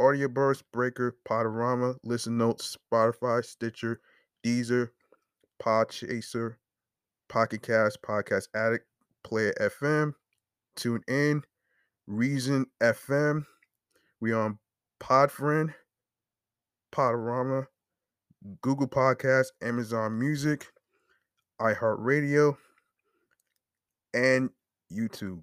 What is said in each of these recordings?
Audioburst, Breaker, Podorama, Listen Notes, Spotify, Stitcher, Deezer, Podchaser, Pocket Cast, Podcast Addict, Player FM, Tune In, Reason FM. We on Podfriend, Podorama, Google Podcast, Amazon Music, iHeartRadio, and YouTube.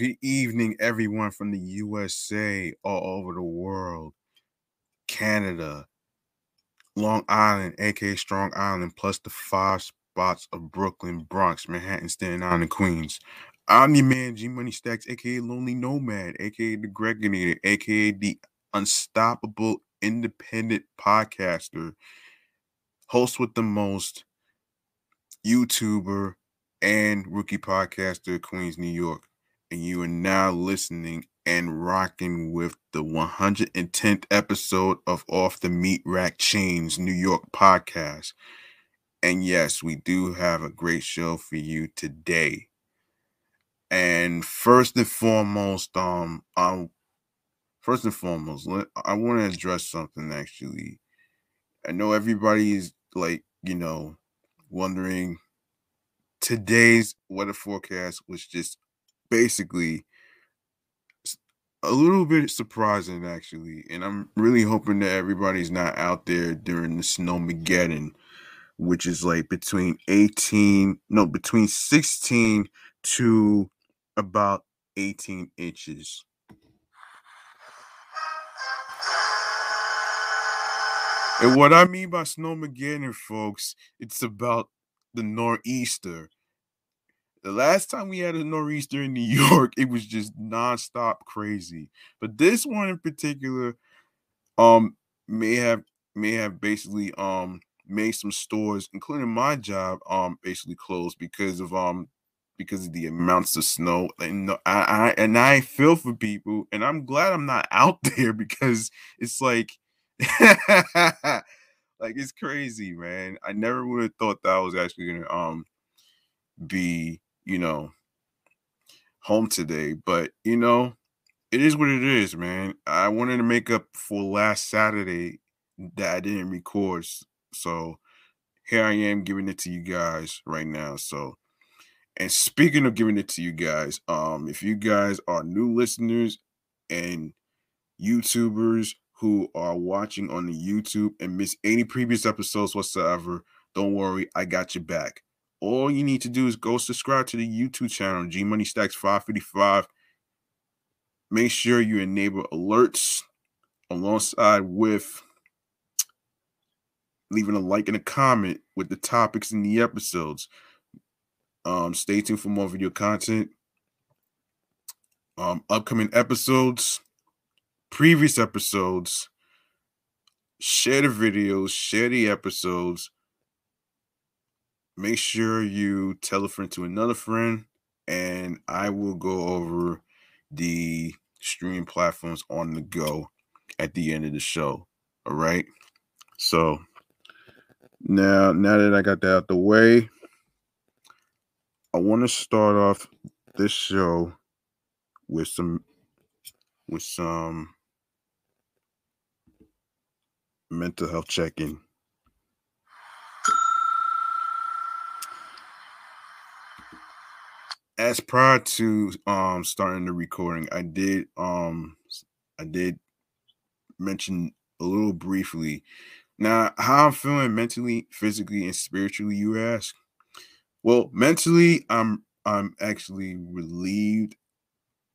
Good evening, everyone from the USA, all over the world, Canada, Long Island, aka Strong Island, plus the five spots of Brooklyn, Bronx, Manhattan, Staten Island, and Queens. I'm your man, G Money Stacks, aka Lonely Nomad, aka the Gregonator, aka the Unstoppable Independent Podcaster, host with the most, YouTuber, and rookie podcaster Queens, New York. And you are now listening and rocking with the 110th episode of Off the Meat Rack Chainz New York podcast. And yes, we do have a great show for you today. And first and foremost, um, um, first and foremost, I want to address something actually. I know everybody's like, you know, wondering today's weather forecast was just basically a little bit surprising actually and i'm really hoping that everybody's not out there during the snowmageddon which is like between 18 no between 16 to about 18 inches. And what i mean by snowmageddon folks it's about the nor'easter the last time we had a nor'easter in New York, it was just nonstop crazy. But this one in particular, um, may have may have basically um made some stores, including my job, um, basically closed because of um because of the amounts of snow. And I, I and I feel for people, and I'm glad I'm not out there because it's like like it's crazy, man. I never would have thought that I was actually gonna um be you know, home today. But, you know, it is what it is, man. I wanted to make up for last Saturday that I didn't record. So here I am giving it to you guys right now. So, and speaking of giving it to you guys, um, if you guys are new listeners and YouTubers who are watching on the YouTube and miss any previous episodes whatsoever, don't worry, I got you back all you need to do is go subscribe to the YouTube channel, G Money Stacks 555. Make sure you enable alerts alongside with leaving a like and a comment with the topics in the episodes. Um, stay tuned for more video content. Um, upcoming episodes, previous episodes. Share the videos, share the episodes make sure you tell a friend to another friend, and I will go over the stream platforms on the go at the end of the show. All right. So now, now that I got that out the way, I want to start off this show with some with some mental health check-in. As prior to um starting the recording, I did um I did mention a little briefly. Now, how I'm feeling mentally, physically, and spiritually, you ask? Well, mentally, I'm I'm actually relieved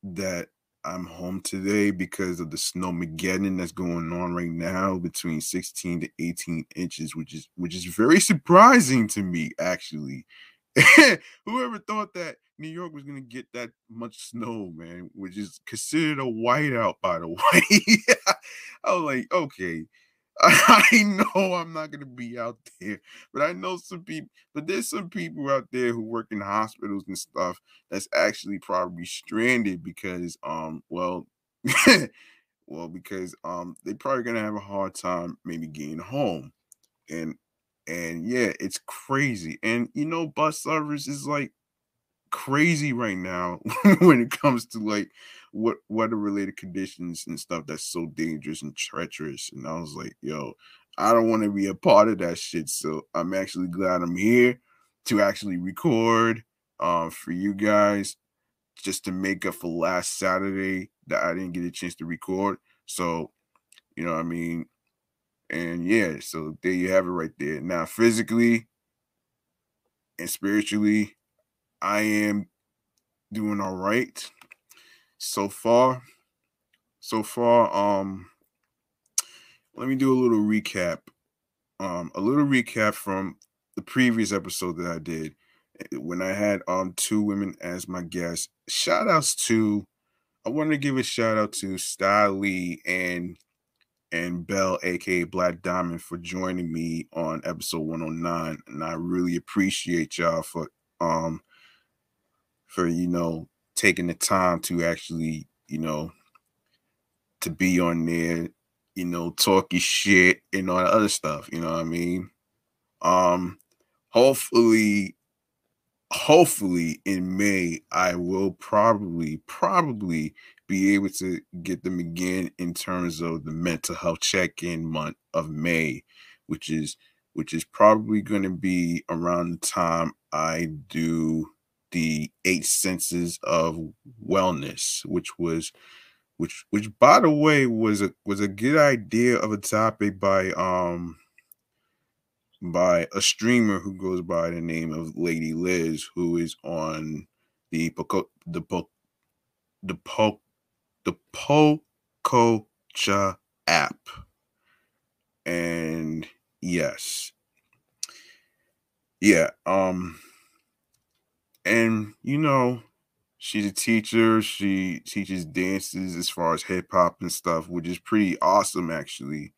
that I'm home today because of the snowmageddon that's going on right now between 16 to 18 inches, which is which is very surprising to me, actually. Whoever thought that New York was gonna get that much snow, man, which is considered a whiteout, by the way. I was like, okay, I know I'm not gonna be out there, but I know some people. But there's some people out there who work in hospitals and stuff that's actually probably stranded because, um, well, well, because um, they're probably gonna have a hard time maybe getting home, and and yeah, it's crazy. And you know, bus service is like crazy right now when it comes to like what weather related conditions and stuff that's so dangerous and treacherous. And I was like, yo, I don't want to be a part of that shit. So I'm actually glad I'm here to actually record um for you guys just to make up for last Saturday that I didn't get a chance to record. So, you know I mean? And yeah, so there you have it right there. Now, physically and spiritually, I am doing all right so far. So far, um, let me do a little recap. Um, a little recap from the previous episode that I did eh, when I had um two women as my guests. Shout outs to I want to give a shout out to Style Lee and and Bell, aka Black Diamond, for joining me on episode 109. And I really appreciate y'all for um for you know taking the time to actually, you know, to be on there, you know, talking shit and all that other stuff. You know what I mean? Um, hopefully, hopefully in May, I will probably, probably be able to get them again in terms of the mental health check-in month of May, which is which is probably going to be around the time I do the eight senses of wellness, which was which which by the way was a was a good idea of a topic by um by a streamer who goes by the name of Lady Liz, who is on the Poco, the po, the the Pococha app. And yes. Yeah, um and you know, she's a teacher. She teaches dances as far as hip hop and stuff, which is pretty awesome actually.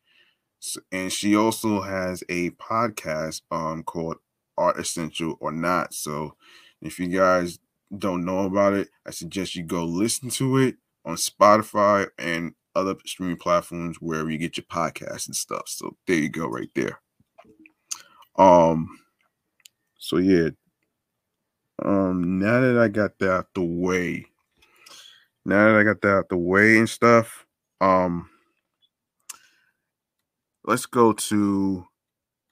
So, and she also has a podcast um called Art Essential or Not. So if you guys don't know about it, I suggest you go listen to it on Spotify and other streaming platforms wherever you get your podcasts and stuff. So there you go, right there. Um, so yeah, um, now that I got that out the way, now that I got that out the way and stuff, um, let's go to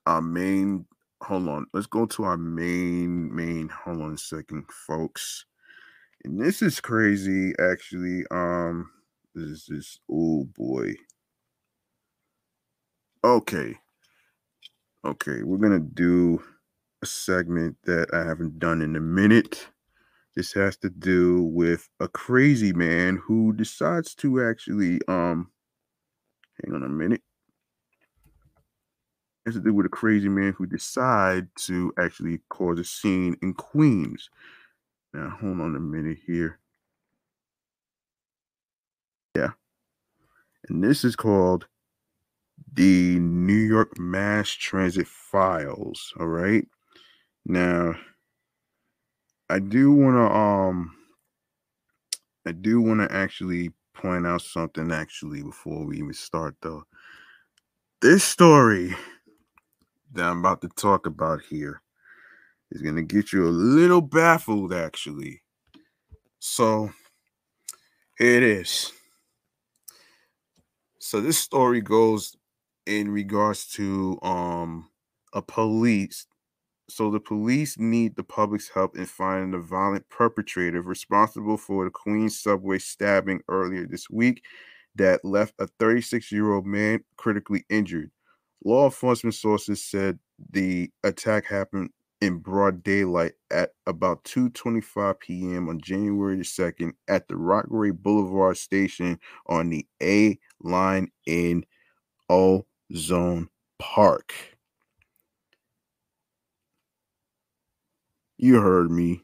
our main. Hold on, let's go to our main main. Hold on a second, folks. And this is crazy, actually. Um, this is this oh boy. Okay. Okay, we're gonna do a segment that I haven't done in a minute. This has to do with a crazy man who decides to actually um hang on a minute. Has to do with a crazy man who decide to actually cause a scene in Queens. Now hold on a minute here. Yeah. And this is called the New York Mass Transit Files. All right. Now, I do want to um I do want to actually point out something actually before we even start though. This story that I'm about to talk about here is going to get you a little baffled actually. So, here it is. So this story goes in regards to um a police so the police need the public's help in finding the violent perpetrator responsible for the Queens subway stabbing earlier this week that left a 36 year old man critically injured. Law enforcement sources said the attack happened in broad daylight at about 2:25 p.m. on January the 2nd at the Rockaway Boulevard station on the A line in Ozone Park. You heard me.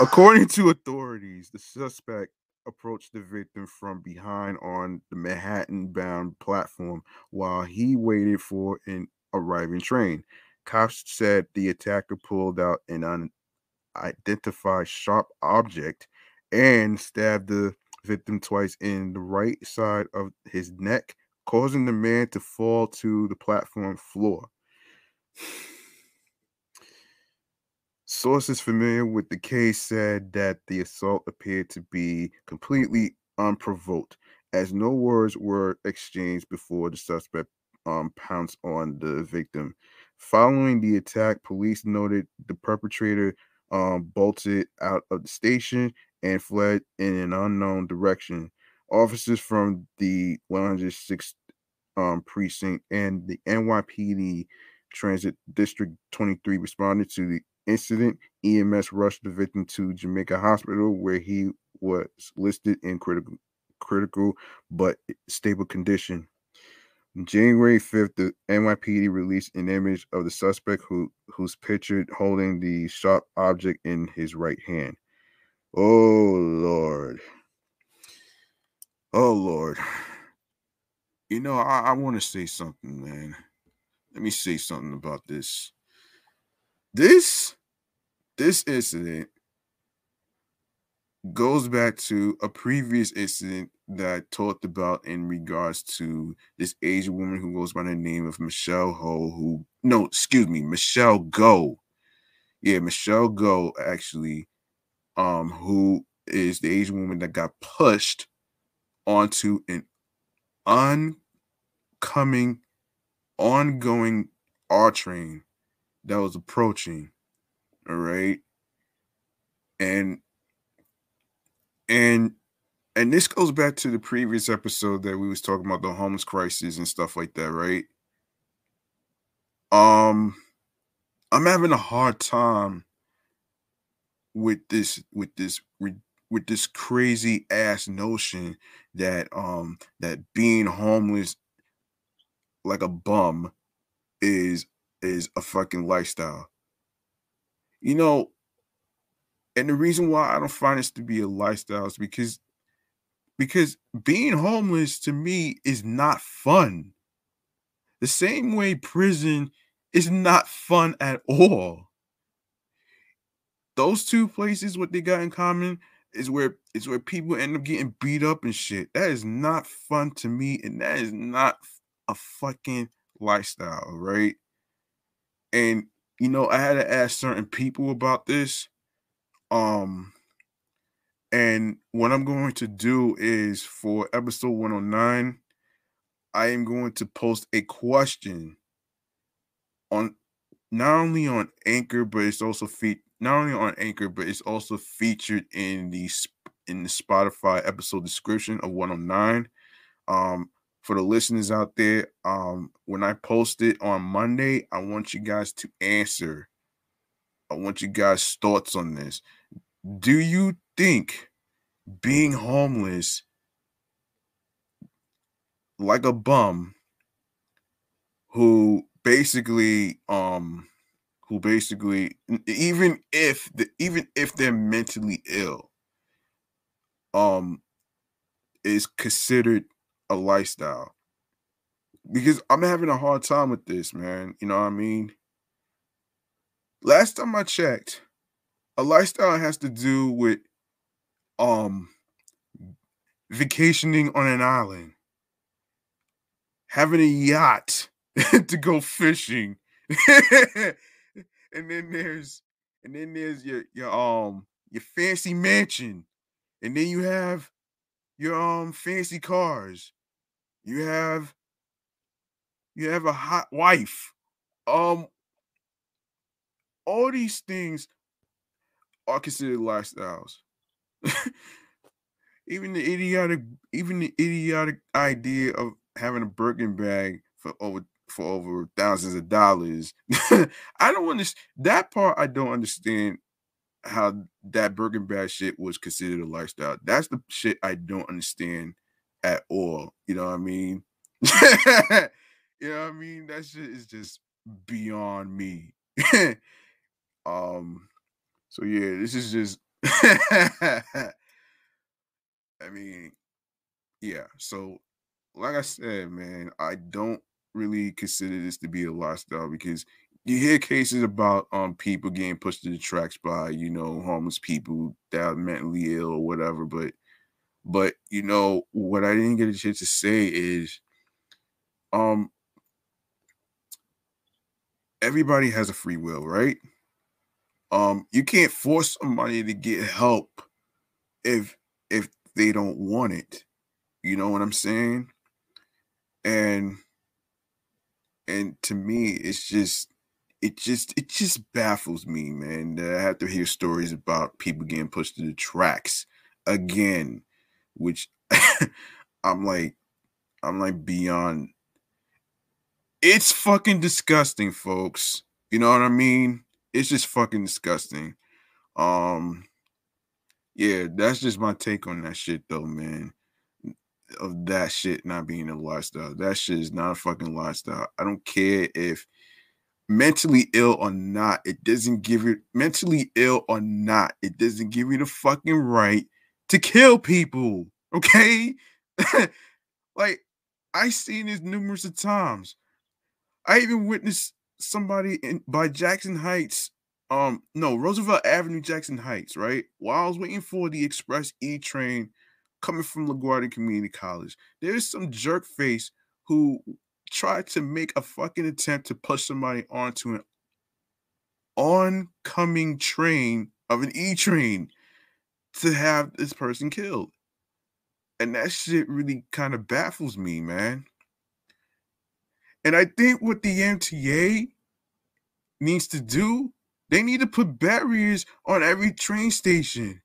According to authorities, the suspect approached the victim from behind on the Manhattan bound platform while he waited for an arriving train. Cops said the attacker pulled out an unidentified sharp object and stabbed the victim twice in the right side of his neck causing the man to fall to the platform floor. Sources familiar with the case said that the assault appeared to be completely unprovoked, as no words were exchanged before the suspect um, pounced on the victim. Following the attack, police noted the perpetrator um, bolted out of the station and fled in an unknown direction. Officers from the 106th um, precinct and the NYPD Transit District 23 responded to the incident, EMS rushed the victim to Jamaica Hospital, where he was listed in critical critical but stable condition. January 5th, the NYPD released an image of the suspect who who's pictured holding the sharp object in his right hand. Oh Lord. Oh Lord. You know, I, I want to say something, man. Let me say something about this. This this incident goes back to a previous incident that I talked about in regards to this Asian woman who goes by the name of Michelle Ho, who no, excuse me, Michelle Go. Yeah, Michelle Go actually, um, who is the Asian woman that got pushed onto an oncoming, ongoing R train that was approaching. All right. And and and this goes back to the previous episode that we was talking about the homeless crisis and stuff like that, right? Um I'm having a hard time with this with this with this crazy ass notion that um that being homeless like a bum is is a fucking lifestyle. You know, and the reason why I don't find this to be a lifestyle is because because being homeless to me is not fun. The same way prison is not fun at all. Those two places, what they got in common is where is where people end up getting beat up and shit. That is not fun to me, and that is not a fucking lifestyle, right? And you know, I had to ask certain people about this. Um, and what I'm going to do is for episode 109, I am going to post a question on not only on Anchor, but it's also fe- not only on Anchor, but it's also featured in the in the Spotify episode description of 109. Um, for the listeners out there, um, when I post it on Monday, I want you guys to answer. I want you guys' thoughts on this. Do you think being homeless like a bum who basically um who basically even if the even if they're mentally ill um is considered a lifestyle because I'm having a hard time with this, man. You know what I mean? Last time I checked, a lifestyle has to do with um vacationing on an island, having a yacht to go fishing. and then there's and then there's your your um your fancy mansion. And then you have your um fancy cars you have you have a hot wife. Um all these things are considered lifestyles. even the idiotic even the idiotic idea of having a Birkin bag for over for over thousands of dollars. I don't understand that part. I don't understand how that Birkin bag shit was considered a lifestyle. That's the shit I don't understand at all. You know what I mean? you know what I mean? That shit is just beyond me. um, so yeah, this is just I mean, yeah. So, like I said, man, I don't really consider this to be a lifestyle because you hear cases about um people getting pushed to the tracks by you know homeless people that are mentally ill or whatever, but but you know what I didn't get a chance to say is, um, everybody has a free will, right? Um, you can't force somebody to get help if if they don't want it. You know what I'm saying? And and to me, it's just it just it just baffles me, man. I have to hear stories about people getting pushed to the tracks again which I'm like, I'm like beyond. It's fucking disgusting, folks. You know what I mean? It's just fucking disgusting. Um, yeah, that's just my take on that shit, though, man. Of that shit not being a lifestyle. That shit is not a fucking lifestyle. I don't care if mentally ill or not, it doesn't give you mentally ill or not, it doesn't give you the fucking right to kill people. Okay? like I seen this numerous of times. I even witnessed somebody in by Jackson Heights. Um, no, Roosevelt Avenue, Jackson Heights, right? While I was waiting for the Express E train coming from LaGuardia Community College, there's some jerk face who tried to make a fucking attempt to push somebody onto an oncoming train of an E train to have this person killed. And that shit really kind of baffles me, man. And I think what the MTA needs to do, they need to put barriers on every train station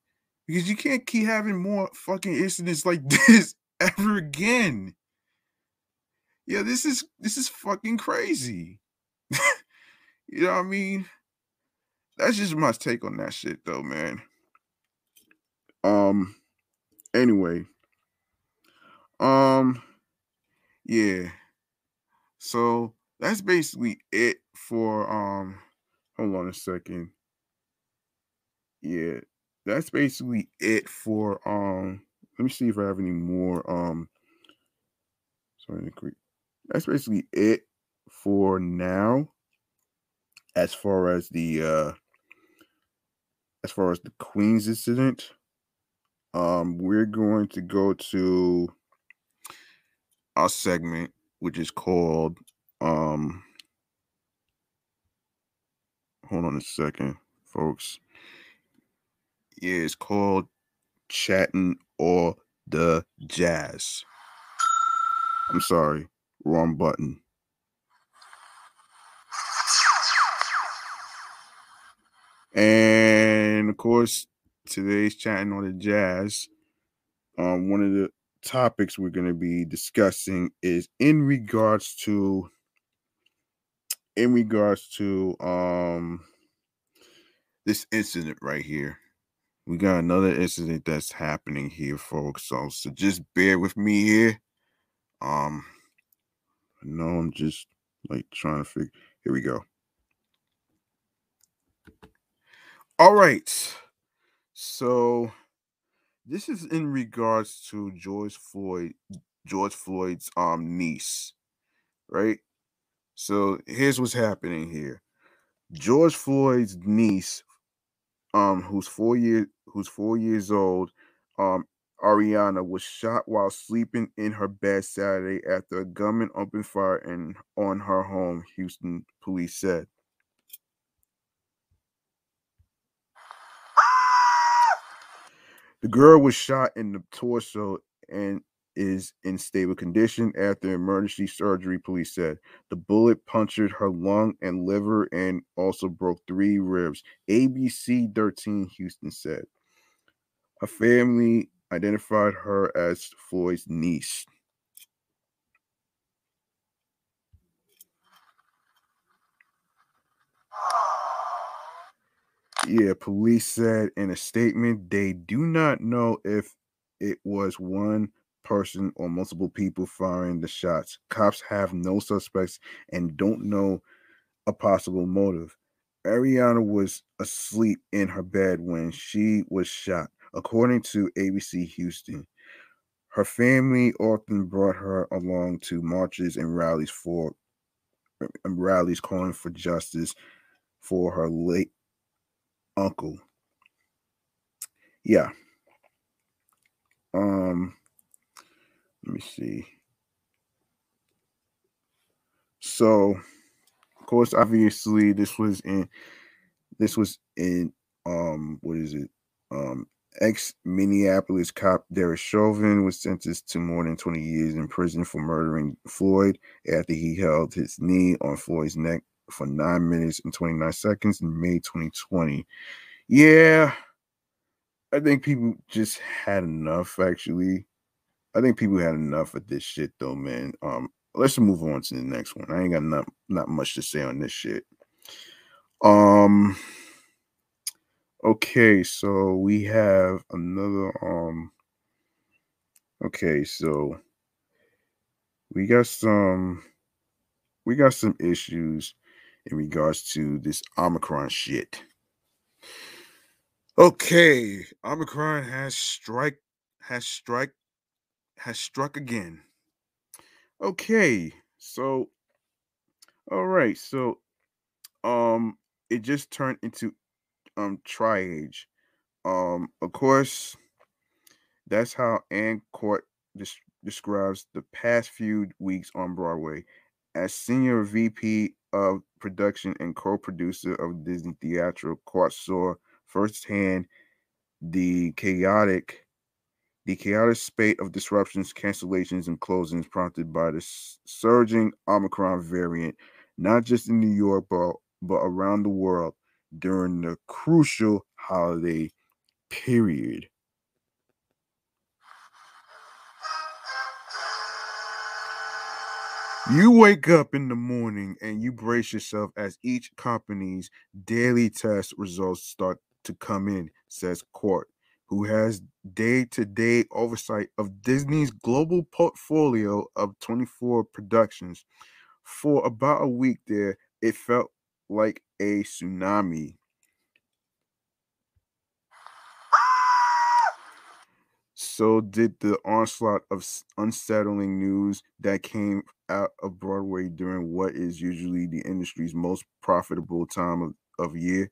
because you can't keep having more fucking incidents like this ever again. Yeah, this is this is fucking crazy. you know what I mean? That's just my take on that shit though, man. Um anyway. Um yeah. So that's basically it for um hold on a second. Yeah, that's basically it for um let me see if I have any more um sorry that's basically it for now as far as the uh as far as the Queens incident. Um we're going to go to our segment which is called um hold on a second folks. Yeah it's called chatting or the jazz. I'm sorry wrong button. And of course today's chatting on the jazz um one of the topics we're going to be discussing is in regards to in regards to um this incident right here. We got another incident that's happening here folks so so just bear with me here. Um i know i'm just like trying to figure here we go. All right so this is in regards to George Floyd, George Floyd's um niece, right? So here's what's happening here. George Floyd's niece, um, who's four years who's four years old, um, Ariana was shot while sleeping in her bed Saturday after a gunman opened fire in, on her home, Houston police said. The girl was shot in the torso and is in stable condition after emergency surgery, police said. The bullet punctured her lung and liver and also broke three ribs. ABC 13 Houston said. A family identified her as Floyd's niece. Yeah, police said in a statement they do not know if it was one person or multiple people firing the shots. Cops have no suspects and don't know a possible motive. Ariana was asleep in her bed when she was shot, according to ABC Houston. Her family often brought her along to marches and rallies for rallies calling for justice for her late uncle. Yeah. Um let me see. So, of course, obviously this was in this was in um what is it? Um ex Minneapolis cop Derek Chauvin was sentenced to more than 20 years in prison for murdering Floyd after he held his knee on Floyd's neck for nine minutes and 29 seconds in May 2020. Yeah, I think people just had enough, actually. I think people had enough of this shit though, man. Um, let's move on to the next one. I ain't got not not much to say on this shit. Um okay, so we have another um okay, so we got some we got some issues in regards to this Omicron shit. Okay, Omicron has strike has strike has struck again. Okay, so all right, so um it just turned into um triage. Um of course that's how Anne Quart des- describes the past few weeks on Broadway. As senior VP of production and co-producer of Disney Theatrical, Quart saw firsthand the chaotic the chaotic spate of disruptions, cancellations, and closings prompted by the surging Omicron variant, not just in New York, but, but around the world during the crucial holiday period. You wake up in the morning and you brace yourself as each company's daily test results start to come in, says Quart who has day to day oversight of Disney's global portfolio of 24 productions. For about a week there, it felt like a tsunami. So did the onslaught of unsettling news that came out of Broadway during what is usually the industry's most profitable time of, of year.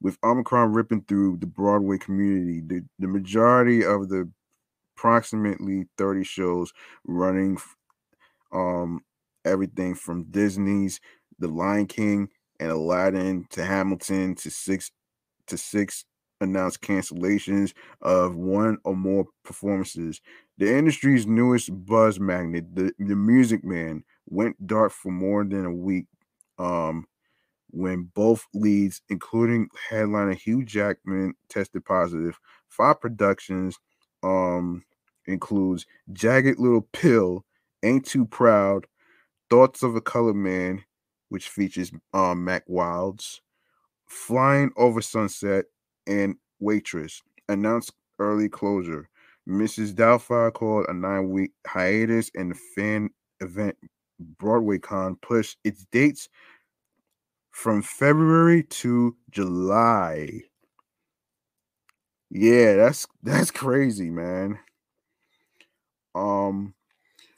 With Omicron ripping through the Broadway community, the, the majority of the approximately 30 shows running um everything from Disney's The Lion King and Aladdin to Hamilton to six to six announced cancellations of one or more performances. The industry's newest buzz magnet, the, the Music Man, went dark for more than a week. Um, when both leads, including headliner Hugh Jackman, tested positive. Five productions um, includes Jagged Little Pill, Ain't Too Proud, Thoughts of a Colored Man, which features um, Mack Wilds, Flying Over Sunset, and Waitress. Announced early closure. Mrs. Doubtfire called a nine-week hiatus, and the fan event BroadwayCon pushed its dates from February to July. Yeah, that's that's crazy, man. Um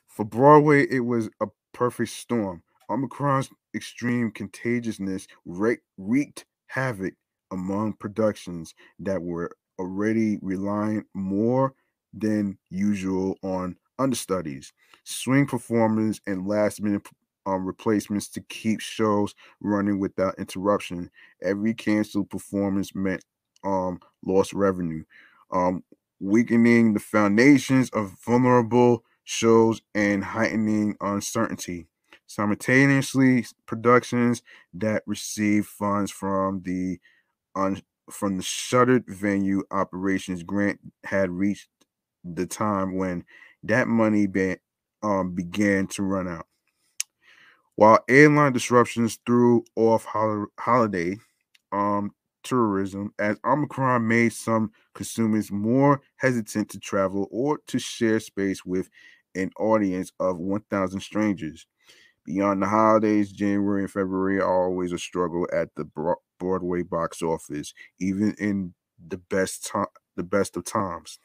for Broadway it was a perfect storm. Omicron's extreme contagiousness wreaked havoc among productions that were already relying more than usual on understudies, swing performers, and last minute um, replacements to keep shows running without interruption. Every canceled performance meant um, lost revenue, um, weakening the foundations of vulnerable shows and heightening uncertainty. Simultaneously, productions that received funds from the un, from the shuttered venue operations grant had reached the time when that money be, um, began to run out. While airline disruptions threw off hol- holiday um, tourism, as Omicron made some consumers more hesitant to travel or to share space with an audience of 1,000 strangers. Beyond the holidays, January and February are always a struggle at the Broadway box office, even in the best time, the best of times.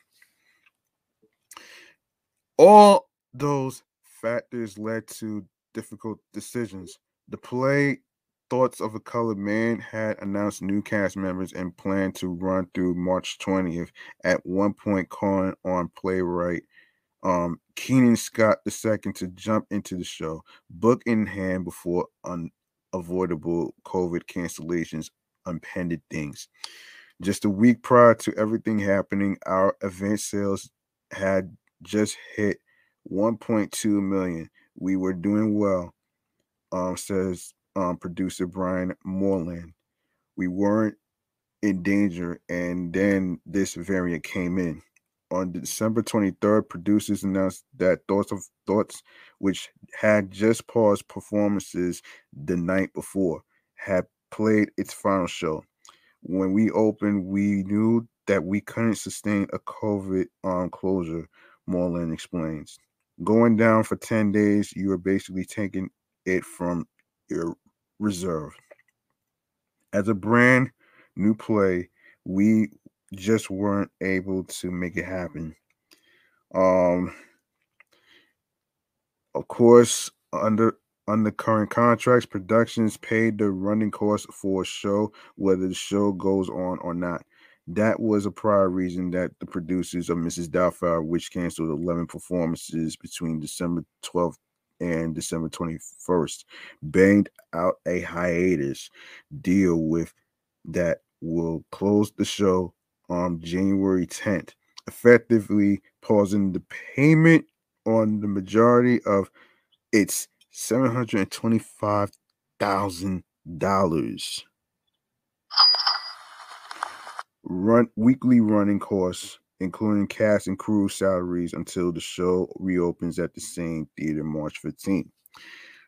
All those factors led to difficult decisions. The play Thoughts of a Colored Man had announced new cast members and planned to run through March 20th. At one point, calling on playwright um, Keenan Scott II to jump into the show, book in hand before unavoidable COVID cancellations impended things. Just a week prior to everything happening, our event sales had just hit 1.2 million we were doing well, um, says um, producer Brian Moreland. We weren't in danger, and then this variant came in. On December 23rd, producers announced that Thoughts of Thoughts, which had just paused performances the night before, had played its final show. When we opened, we knew that we couldn't sustain a COVID um, closure, Moreland explains going down for 10 days, you are basically taking it from your reserve. As a brand new play, we just weren't able to make it happen. Um Of course, under under current contracts, productions paid the running costs for a show, whether the show goes on or not. That was a prior reason that the producers of Mrs. Doubtfire, which canceled 11 performances between December 12th and December 21st, banged out a hiatus deal with that will close the show on January 10th, effectively pausing the payment on the majority of its $725,000 run weekly running costs, including cast and crew salaries, until the show reopens at the same theater March 15th.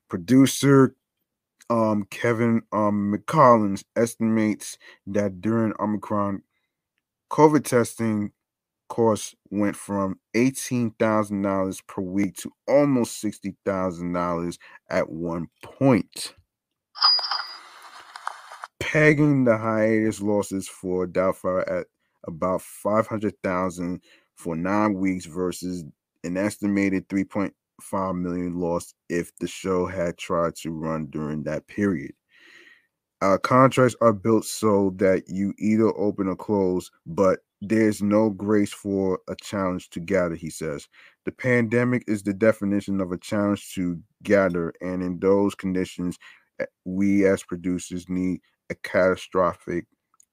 Producer um, Kevin um, McCollum estimates that during Omicron, COVID testing costs went from $18,000 per week to almost $60,000 at one point pegging the hiatus losses for Doubtfire at about 500,000 for 9 weeks versus an estimated 3.5 million lost if the show had tried to run during that period. Our contracts are built so that you either open or close, but there's no grace for a challenge to gather, he says. The pandemic is the definition of a challenge to gather, and in those conditions, eh, we as producers need a catastrophic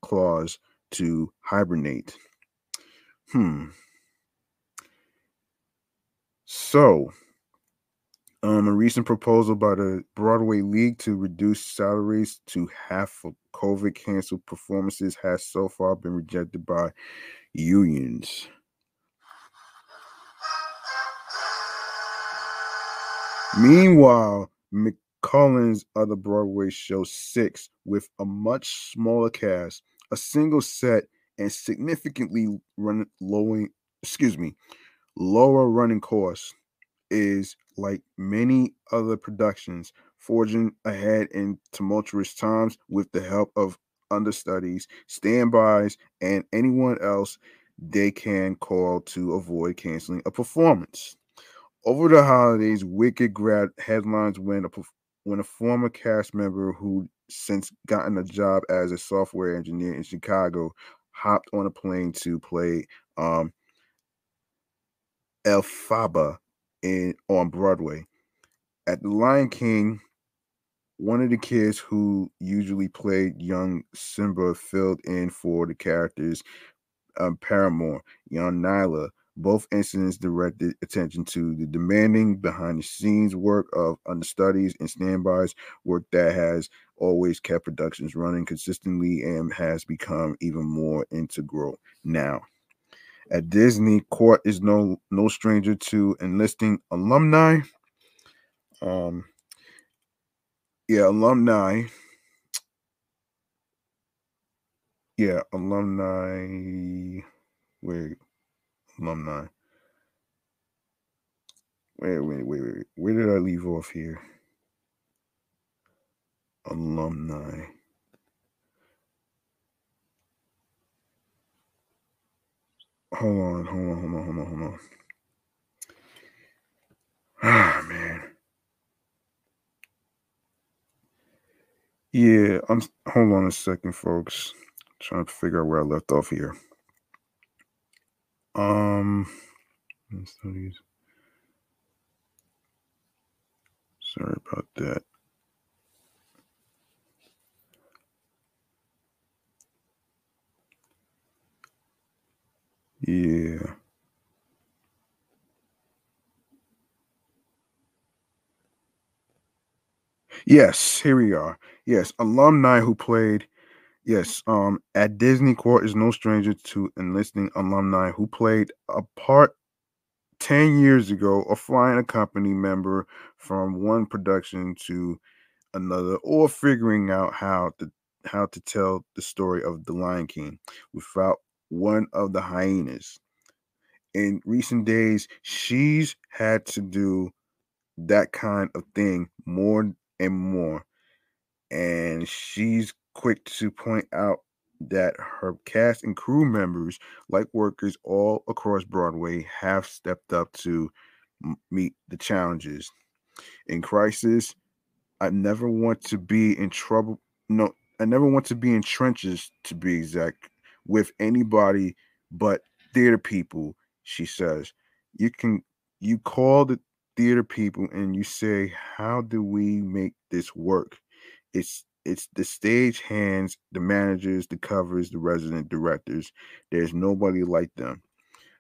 clause to hibernate. Hmm. So, um, a recent proposal by the Broadway League to reduce salaries to half for COVID canceled performances has so far been rejected by unions. Meanwhile, Collins' other Broadway show, Six, with a much smaller cast, a single set, and significantly run lowering, excuse me, lower running costs, is like many other productions, forging ahead in tumultuous times with the help of understudies, standbys, and anyone else they can call to avoid canceling a performance. Over the holidays, Wicked grabbed headlines when a when a former cast member who since gotten a job as a software engineer in Chicago hopped on a plane to play um, Elphaba in on Broadway. At the Lion King, one of the kids who usually played young Simba filled in for the characters um, paramour, young Nyla. both incidents directed attention to the demanding behind the scenes work of understudies and standbys, work that has always kept productions running consistently and has become even more integral now. At Disney, Quart is no no stranger to enlisting alumni. Um, yeah, alumni. Yeah, alumni. Wait, alumni. Wait, wait, wait, wait. Where did I leave off here? Alumni. Hold on, hold on, hold on, hold on, hold on. Ah, man. Yeah, I'm. Hold on a second, folks. I'm trying to figure out where I left off here. Um, studies. Sorry about that. Yeah. Yes, here we are. Yes, alumni who played Yes, um, at Disney Quart is no stranger to enlisting alumni who played a part 10 years ago or flying a company member from one production to another or figuring out how to how to tell the story of the Lion King without one of the hyenas. In recent days, she's had to do that kind of thing more and more. And she's quick to point out that her cast and crew members, like workers all across Broadway, have stepped up to meet the challenges. In crisis, I never want to be in trouble. No, I never want to be in trenches, to be exact, with anybody but theater people, she says. You can you call the theater people and you say, How do we make this work? It's it's the stage hands, the managers, the covers, the resident directors. There's nobody like them.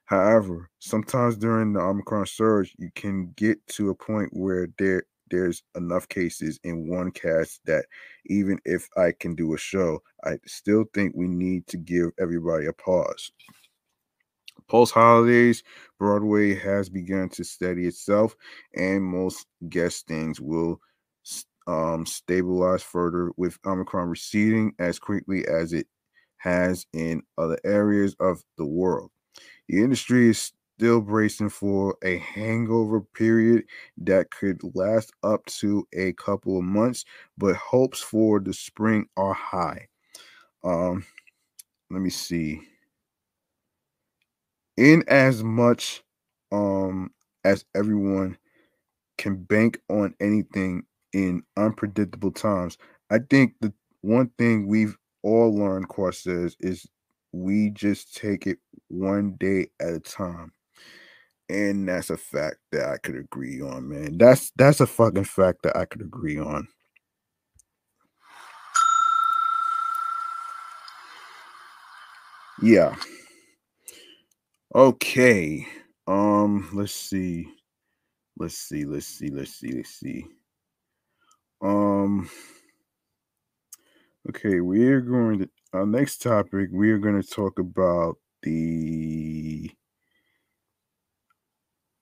However, sometimes during the Omicron surge, you can get to a point where there there's enough cases in one cast that even if I can do a show, I still think we need to give everybody a pause. Post holidays, Broadway has begun to steady itself, and most guest things will um, stabilize further with Omicron receding as quickly as it has in other areas of the world. The industry is still bracing for a hangover period that could last up to a couple of months, but hopes for the spring are high. Um, let me see. In as much um as everyone can bank on anything in unpredictable times, I think the one thing we've all learned, Quart says, is we just take it one day at a time and that's a fact that I could agree on, man. That's that's a fucking fact that I could agree on. Yeah. Okay. Um, let's see. Let's see, let's see, let's see, let's see. Um okay, we're going to our next topic, we are going to talk about the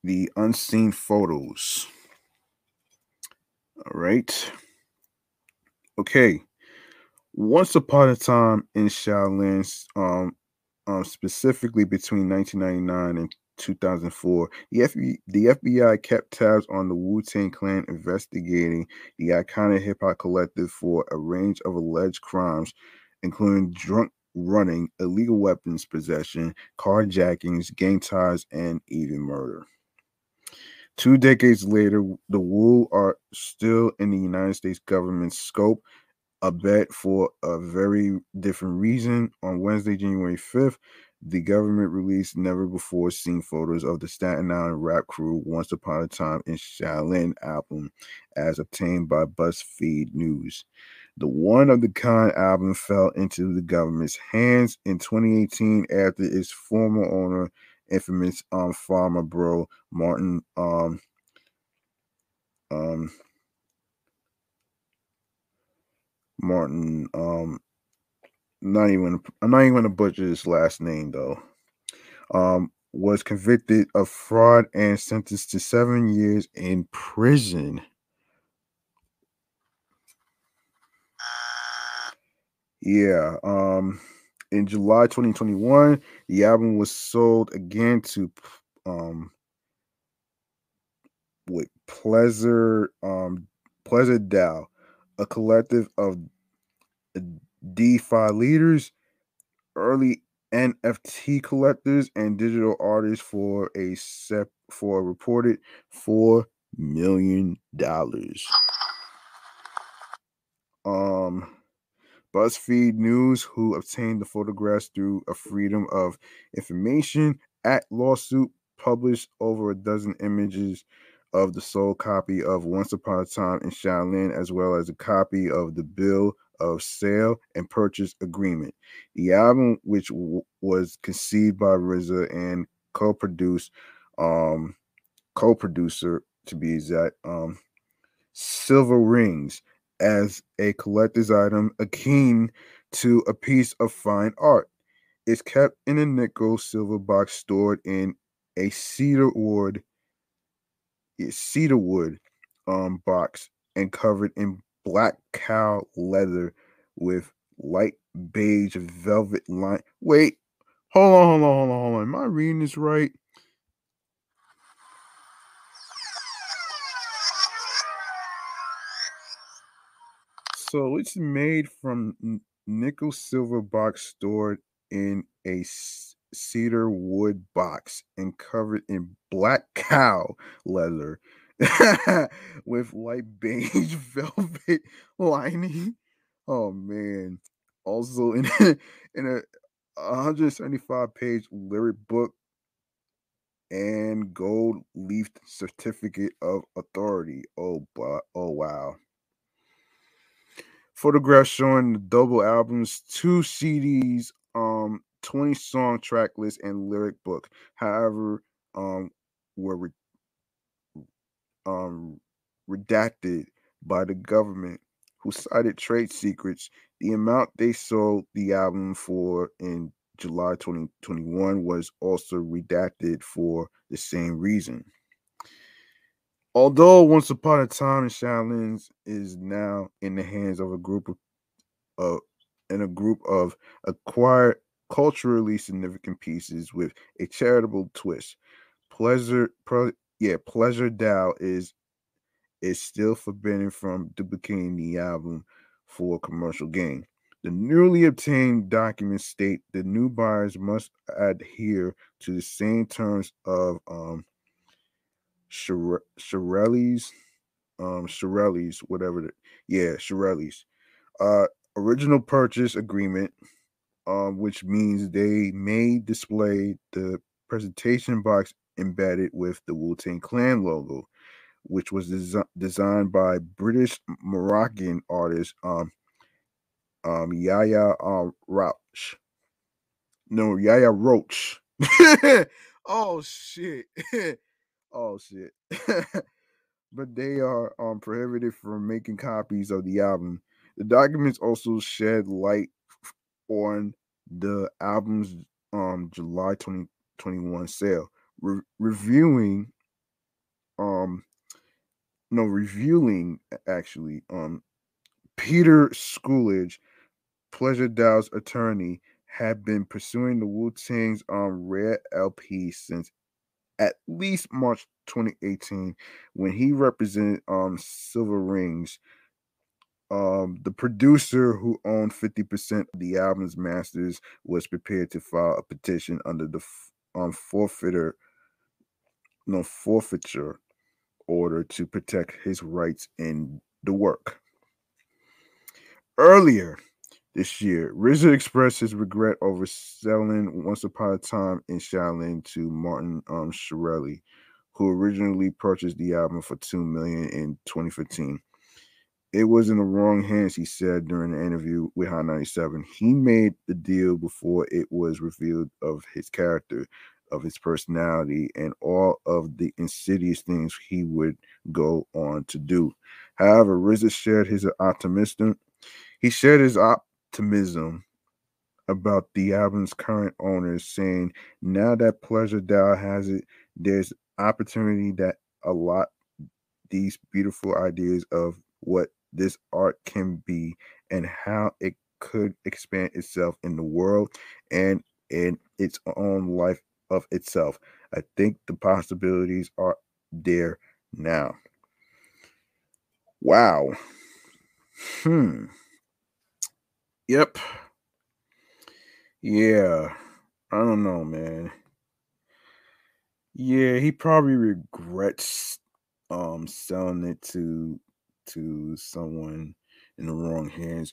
the unseen photos. All right. Okay. Once upon a time in Shaolin, um, um, specifically between 1999 and 2004, the, FBI, the FBI kept tabs on the Wu Tang Clan investigating the iconic hip hop collective for a range of alleged crimes, including drunk running, illegal weapons possession, carjackings, gang ties, and even murder. Two decades later, the Wu are still in the United States government's scope, a bet for a very different reason. On Wednesday, January 5th, the government released never before seen photos of the Staten Island rap crew Once Upon a Time in Shaolin album as obtained by BuzzFeed News. The one of the kind album fell into the government's hands in 2018 after its former owner infamous um pharma bro Martin um um Martin um not even I'm not even gonna butcher his last name though. Um was convicted of fraud and sentenced to seven years in prison. Yeah, um in July 2021, the album was sold again to um with Pleasure um Pleasure DAO, a collective of DeFi leaders, early NFT collectors, and digital artists for a sep for a reported four million dollars. Um BuzzFeed News, who obtained the photographs through a Freedom of Information Act lawsuit, published over a dozen images of the sole copy of Once Upon a Time in Shaolin, as well as a copy of the bill of sale and purchase agreement. The album, which w- was conceived by RZA and co-produced, um, co-producer to be exact, um, Cilvaringz, as a collector's item akin to a piece of fine art. It's kept in a nickel silver box stored in a cedar wood, cedar wood um, box and covered in black cow leather with light beige velvet line. Wait, hold on, hold on, hold on, hold on. Am I reading this right? So it's made from nickel silver box stored in a cedar wood box and covered in black cow leather with light beige velvet lining. Oh man. Also in in a 175 page lyric book and gold leafed certificate of authority. Oh, but oh wow. Photographs showing the double albums, two CDs, um, 20 song track list, and lyric book. However, um, were re- um redacted by the government, who cited trade secrets. The amount they sold the album for in July 2021 was also redacted for the same reason. Although Once Upon a Time in Shaolin is now in the hands of a group of uh, in a group of acquired culturally significant pieces with a charitable twist. Pleasure, pro, yeah, Pleasure DAO is is still forbidden from duplicating the album for commercial gain. The newly obtained documents state the new buyers must adhere to the same terms of um, Shkreli's, um, Shkreli's, whatever. The, yeah, Shkreli's uh, original purchase agreement, um, which means they may display the presentation box embedded with the Wu Tang Clan logo, which was des- designed by British Moroccan artist um, um, Yahya um, Rouach. No, Yahya Rouach. oh shit. oh shit. but they are um, prohibited from making copies of the album. The documents also shed light on the album's um, July 2021 sale. Re- reviewing um no reviewing actually um Peter Scoolidge Pleasure DAO's attorney had been pursuing the Wu Tang's um, Rare LP since at least March 2018 when he represented um, Cilvaringz. Um, the producer who owned 50% of the album's masters was prepared to file a petition under the um, forfeiture, no forfeiture order to protect his rights in the work. Earlier, this year. RZA expressed his regret over selling Once Upon a Time in Shaolin to Martin um, Shkreli, who originally purchased the album for two million in 2015. It was in the wrong hands, he said during the interview with Hot 97. He made the deal before it was revealed of his character, of his personality, and all of the insidious things he would go on to do. However, RZA shared his optimism. He shared his op- optimism about the album's current owners, saying now that Pleasure DAO has it, there's opportunity that a lot these beautiful ideas of what this art can be and how it could expand itself in the world and in its own life of itself. I think the possibilities are there now. Wow. Hmm. Yep. Yeah. I don't know, man. Yeah, he probably regrets um selling it to to someone in the wrong hands.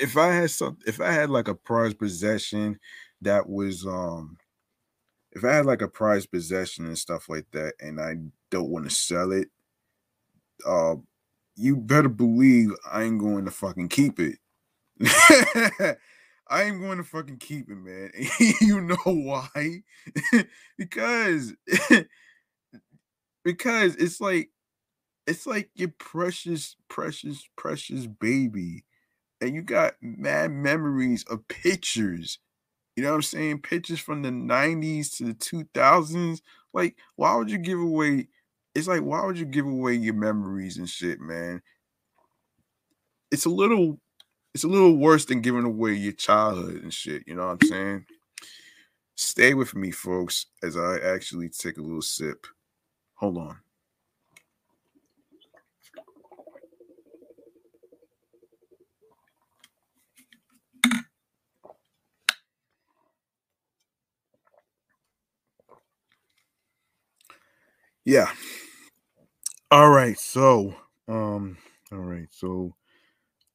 If I had some if I had like a prized possession that was um if I had like a prized possession and stuff like that and I don't want to sell it, uh you better believe I ain't going to fucking keep it. I ain't going to fucking keep it, man. you know why? because because it's like it's like your precious, precious, precious baby. And you got mad memories of pictures. You know what I'm saying? Pictures from the 90s to the 2000s. Like, why would you give away? It's like, why would you give away your memories and shit, man? It's a little it's a little worse than giving away your childhood and shit. You know what I'm saying? Stay with me, folks, as I actually take a little sip. Hold on. Yeah. All right, so um, all right, so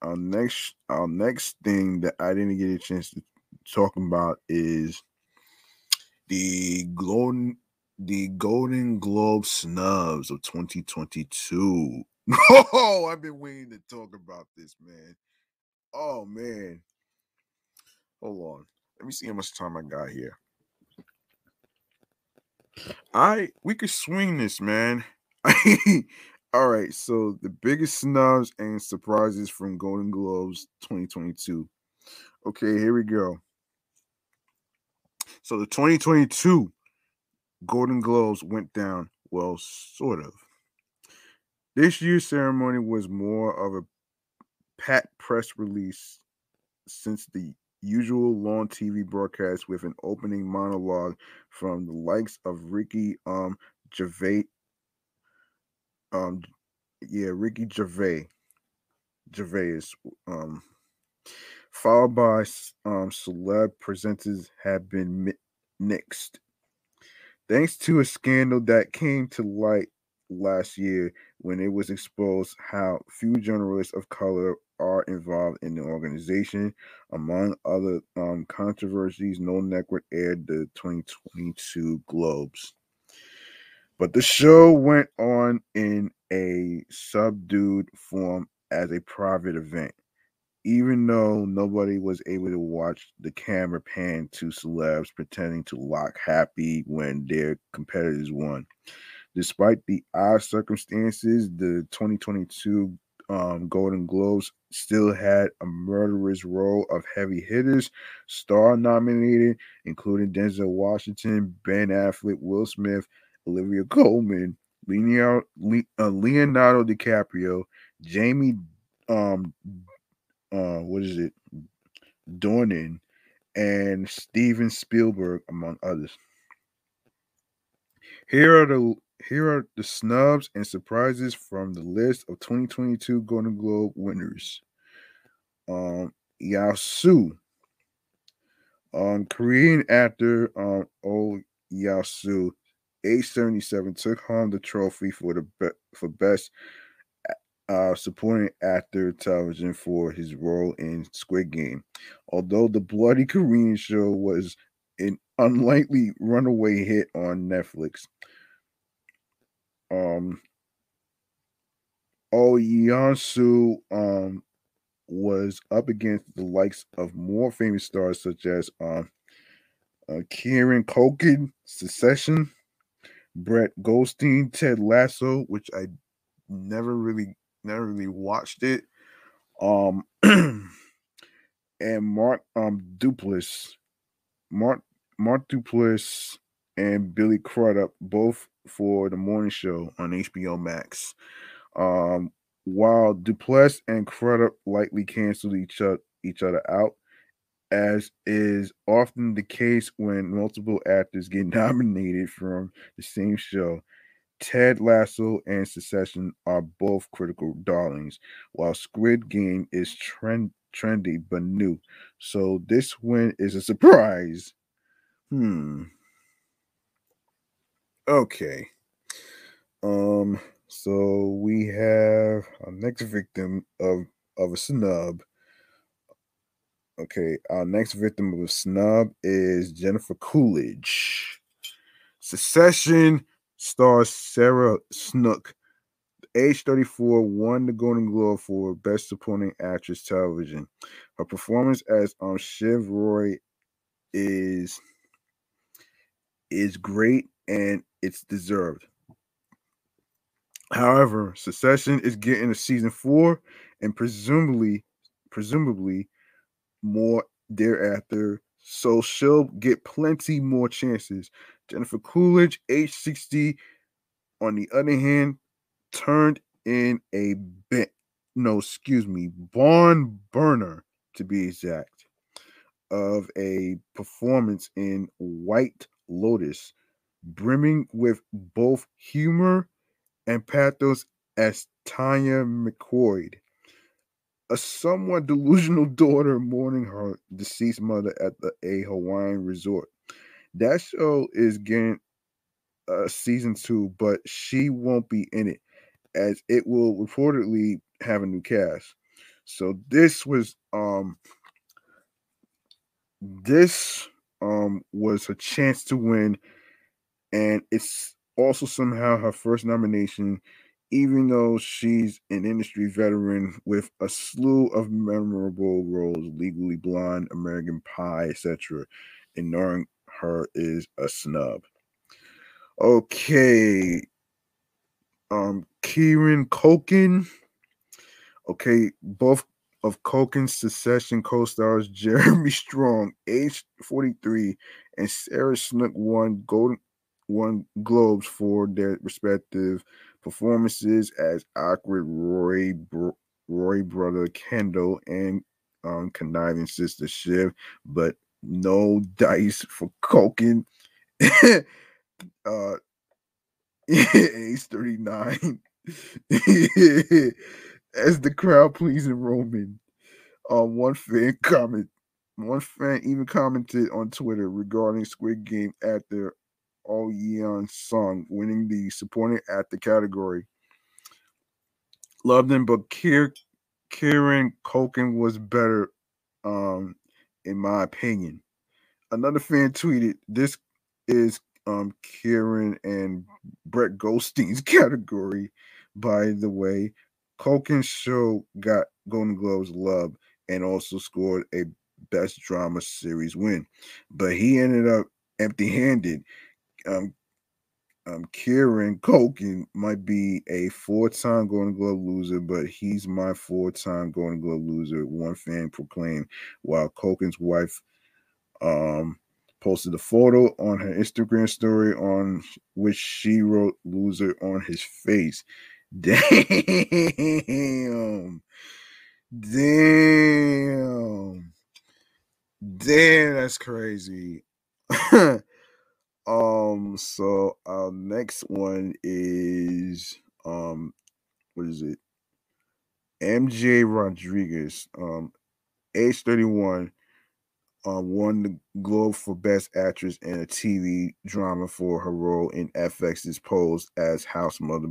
our next our next thing that I didn't get a chance to talk about is the golden the Golden Globe snubs of 2022. Oh, I've been waiting to talk about this, man. Oh man. Hold on. Let me see how much time I got here. I we could swing this, man. All right, so the biggest snubs and surprises from Golden Globes 2022. Okay, here we go. So the 2022 Golden Globes went down, well, sort of. This year's ceremony was more of a pat press release since the usual long TV broadcast with an opening monologue from the likes of Ricky um Gervais um yeah, Ricky Gervais Gervais um followed by um celeb presenters have been mi-. Thanks to a scandal that came to light last year when it was exposed how few journalists of color are involved in the organization. Among other um, controversies, No Network aired the 2022 Globes. But the show went on in a subdued form as a private event. Even though nobody was able to watch the camera pan to celebs pretending to lock happy when their competitors won. Despite the odd circumstances, the 2022 um, Golden Globes still had a murderous row of heavy hitters, star nominated, including Denzel Washington, Ben Affleck, Will Smith, Olivia Leonardo, uh, Leonardo DiCaprio, Jamie, um, uh, what is it, Dornan, and Steven Spielberg, among others. Here are the here are the snubs and surprises from the list of 2022 Golden Globe winners. Um, Yao Su, um, Korean actor um, Oh Yao Su, age 77, took home the trophy for the be- for best uh, supporting actor television for his role in Squid Game. Although the bloody Korean show was an unlikely runaway hit on Netflix, um Oh Yeonsu um was up against the likes of more famous stars such as um uh, Kieran Culkin, Succession, Brett Goldstein, Ted Lasso, which I never really never really watched it. Um and Mark um Duplass, Mark Mark Duplass and Billy Crudup, both for the morning show on HBO Max. Um, while Duplass and Crudup likely canceled each other each other out, as is often the case when multiple actors get nominated from the same show. Ted Lasso and Succession are both critical darlings, while Squid Game is trend trendy but new. So this win is a surprise. Hmm. Okay. Um, so we have our next victim of of a snub. Okay, our next victim of a snub is Jennifer Coolidge. Succession stars Sarah Snook, age 34, won the Golden Globe for Best Supporting Actress Television. Her performance as um Shiv Roy is is great and it's deserved. However, Succession is getting a season four and presumably, presumably more thereafter. So she'll get plenty more chances. Jennifer Coolidge, age 60, on the other hand, turned in a bit. No, excuse me, barn burner to be exact, of a performance in White Lotus, brimming with both humor and pathos as Tanya McQuoid, a somewhat delusional daughter mourning her deceased mother at the, a Hawaiian resort. That show is getting uh, season two, but she won't be in it. as it will reportedly have a new cast. So this was um this um was a chance to win, and it's also somehow her first nomination, even though she's an industry veteran with a slew of memorable roles, Legally Blonde, American Pie, etc. Ignoring her is a snub. Okay. Um, Kieran Culkin. Okay, both of Culkin's Succession co-stars Jeremy Strong, age 43, and Sarah Snook won Golden won Globes for their respective performances as awkward Roy Bro- Roy brother Kendall and um, conniving sister Shiv, but no dice for Culkin. uh, age 39 as the crowd pleasing Roman. Um, one fan comment, one fan even commented on Twitter regarding Squid Game actor Oh Yeon Sung winning the supporting actor category. Loved him, but Kier, Kieran Culkin was better, um, in my opinion. Another fan tweeted, "This is um Kieran and Brett Goldstein's category. By the way, Culkin's show got Golden Globes love and also scored a Best Drama Series win, but he ended up empty-handed. Um, um, Kieran Culkin might be a four-time Golden Glove loser, but he's my four-time Golden Glove loser. One fan proclaimed, while Culkin's wife, um, posted a photo on her Instagram story on which she wrote loser on his face. Damn. Damn. Damn, that's crazy. um, so our next one is um what is it? MJ Rodriguez, um, age 31 uh, won the Globe for Best Actress in a TV drama for her role in FX's Pose as house mother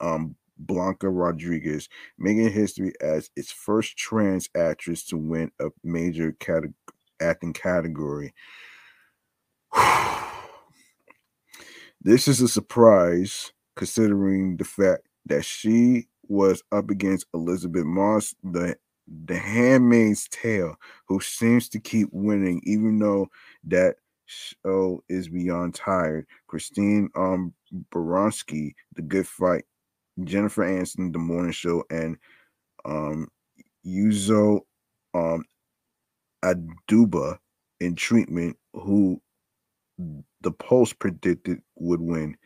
um, Blanca Rodriguez, making history as its first trans actress to win a major cate- acting category. this is a surprise considering the fact that she was up against Elisabeth Moss, the the Handmaid's Tale, who seems to keep winning, even though that show is beyond tired. Christine um Baranski, The Good Fight, Jennifer Aniston, The Morning Show, and um Uzo um Aduba in treatment, who the post predicted would win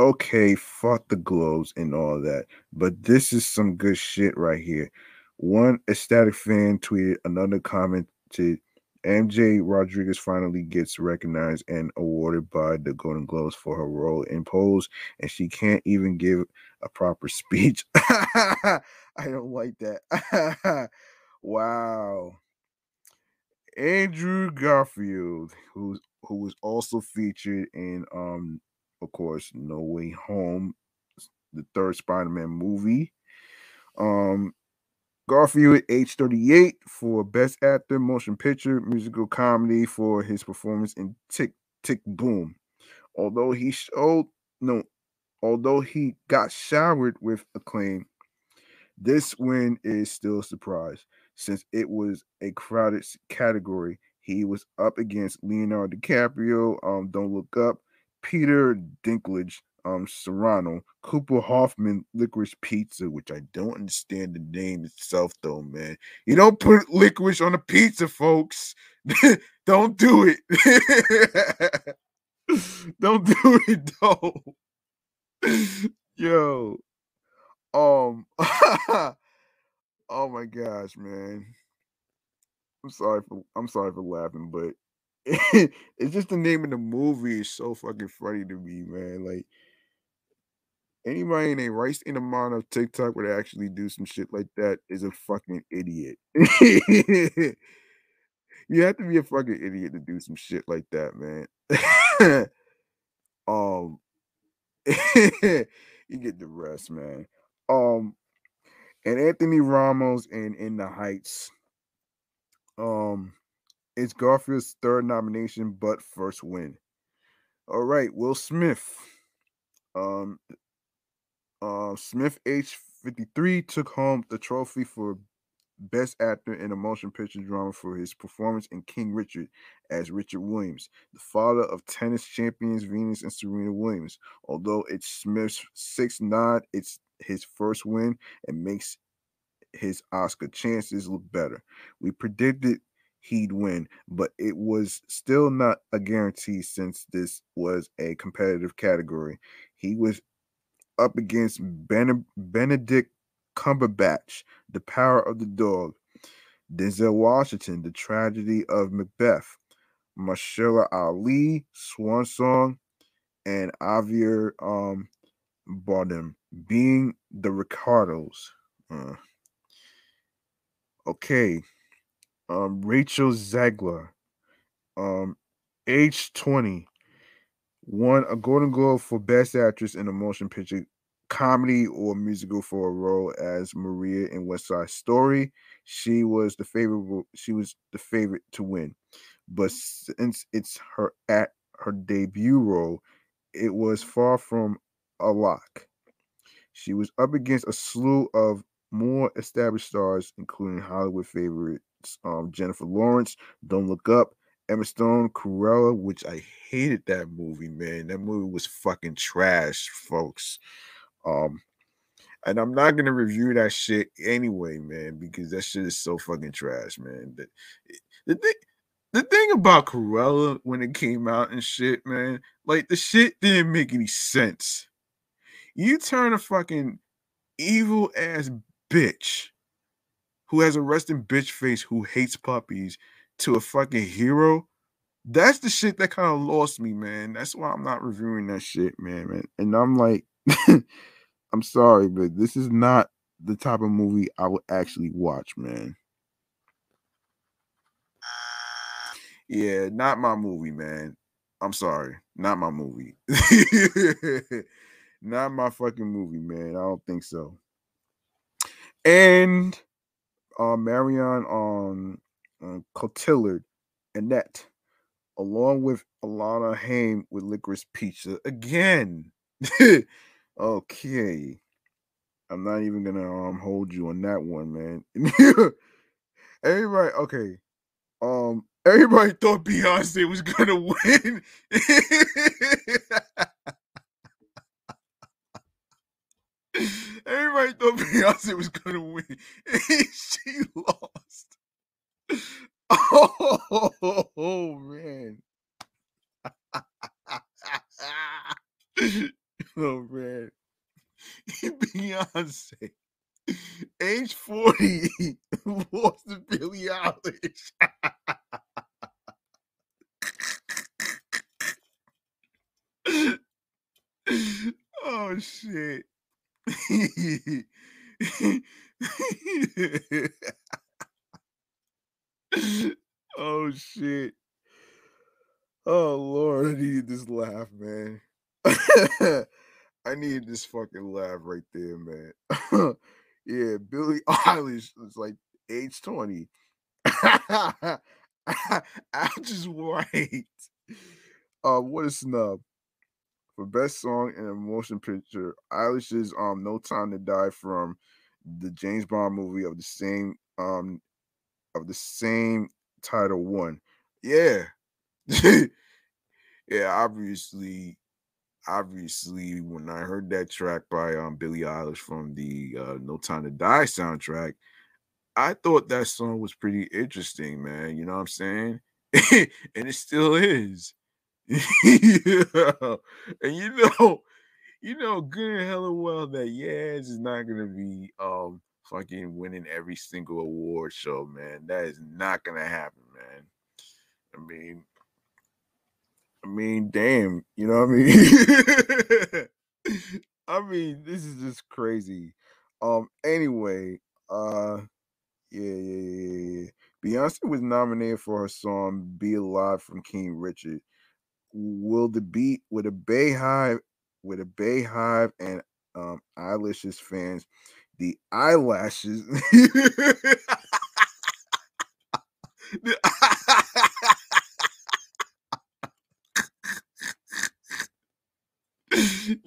okay, fuck the globes and all that, but this is some good shit right here. One ecstatic fan tweeted, another commented, MJ Rodriguez finally gets recognized and awarded by the Golden Globes for her role in Pose, and she can't even give a proper speech. I don't like that. wow. Andrew Garfield, who's who was also featured in um of course, No Way Home, the third Spider-Man movie. Um, Garfield, age 38, for Best Actor, Motion Picture, Musical Comedy for his performance in Tick Tick Boom. Although he showed no, although he got showered with acclaim, this win is still a surprise since it was a crowded category. He was up against Leonardo DiCaprio, um, Don't Look Up, Peter Dinklage, um, Cyrano, Cooper Hoffman, Licorice Pizza, which I don't understand the name itself, though, man. You don't put licorice on a pizza, folks. don't do it. don't do it, though. Yo. Um. oh my gosh, man. I'm sorry for I'm sorry for laughing, but it's just the name of the movie is so fucking funny to me, man. Like anybody in a right in the mind of TikTok would actually do some shit like that is a fucking idiot. you have to be a fucking idiot to do some shit like that, man. um you get the rest, man. Um, and Anthony Ramos and In the Heights. Um, it's Garfield's third nomination, but first win. All right, Will Smith. Um, uh, Smith H53 took home the trophy for Best Actor in a Motion Picture Drama for his performance in King Richard as Richard Williams, the father of tennis champions Venus and Serena Williams. Although it's Smith's sixth nod, it's his first win and makes his Oscar chances look better. We predicted he'd win, but it was still not a guarantee since this was a competitive category. He was up against ben- Benedict Cumberbatch, The Power of the Dog, Denzel Washington, The Tragedy of Macbeth, Mahershala Ali, Swan Song, and Javier um, Bardem, being the Ricardos. Uh, okay. Um, Rachel Zegler, um, age 20, won a Golden Globe for Best Actress in a Motion Picture comedy or musical for a role as Maria in West Side Story. She was the favorite. She was the favorite to win, but since it's her at her debut role, it was far from a lock. She was up against a slew of more established stars, including Hollywood favorites um, Jennifer Lawrence, Don't Look Up, Emma Stone, Cruella, which I hated that movie, man. That movie was fucking trash, folks. Um, and I'm not gonna review that shit anyway, man, because that shit is so fucking trash, man. The, the thing, the thing about Cruella when it came out and shit, man, like the shit didn't make any sense. You turn a fucking evil ass bitch who has a resting bitch face who hates puppies to a fucking hero. That's the shit that kind of lost me, man. That's why I'm not reviewing that shit, man, man. And I'm like, I'm sorry, but this is not the type of movie I would actually watch, man. Yeah, not my movie, man. I'm sorry. Not my movie. not my fucking movie, man. I don't think so. And uh Marion um uh, Cotillard, Annette, along with Alana Haim with Licorice Pizza again. Okay. I'm not even gonna um hold you on that one, man. everybody, okay. Um, everybody thought Beyonce was gonna win. Everybody thought Beyonce was gonna win. she lost. Oh, oh man. Oh man. Beyonce. Age 40 lost to Billie Eilish. oh shit. oh shit. Oh Lord, I needed this laugh, man. I need this fucking laugh right there, man. yeah, Billie Eilish was like age 20. I just white. Uh, what a snub. For best song in a motion picture, Eilish's um No Time to Die from the James Bond movie of the same um of the same title one. Yeah. yeah, obviously obviously when I heard that track by um Billie Eilish from the uh, No Time to Die soundtrack, I thought that song was pretty interesting, man. You know what I'm saying? and it still is. yeah. And you know, you know good and hella well that Yaz is not gonna be um fucking winning every single award show, man. That is not gonna happen, man. I mean, I mean, damn, you know what I mean? I mean, this is just crazy. Um, anyway, uh yeah, yeah, yeah, yeah. Beyonce was nominated for her song Be Alive from King Richard. Will the beat with a Beyhive with a Beyhive and um eyelashes fans the eyelashes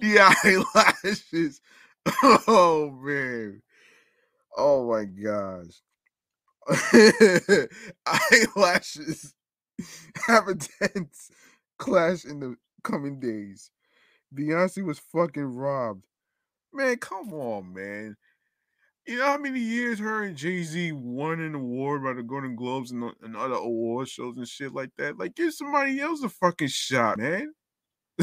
the eyelashes oh man. Oh my gosh. Eyelashes. Have a tense clash in the coming days. Beyonce was fucking robbed. Man, come on, man. You know how many years her and Jay Z won an award by the Golden Globes and, uh, and other award shows and shit like that? Like, give somebody else a fucking shot, man.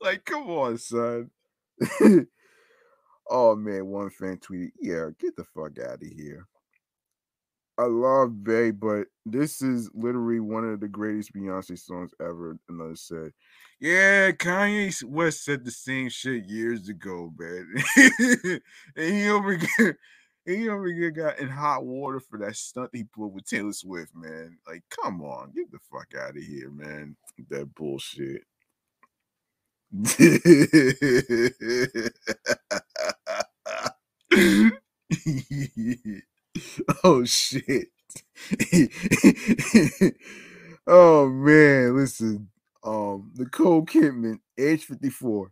like, come on, son. oh man, one fan tweeted, "Yeah, get the fuck out of here." I love Bay, but this is literally one of the greatest Beyonce songs ever. Another said, "Yeah, Kanye West said the same shit years ago, man." and he over here, he over here got in hot water for that stunt he pulled with Taylor Swift, man. Like, come on, get the fuck out of here, man. That bullshit. oh shit. oh man, listen. Um, Nicole Kidman, age 54,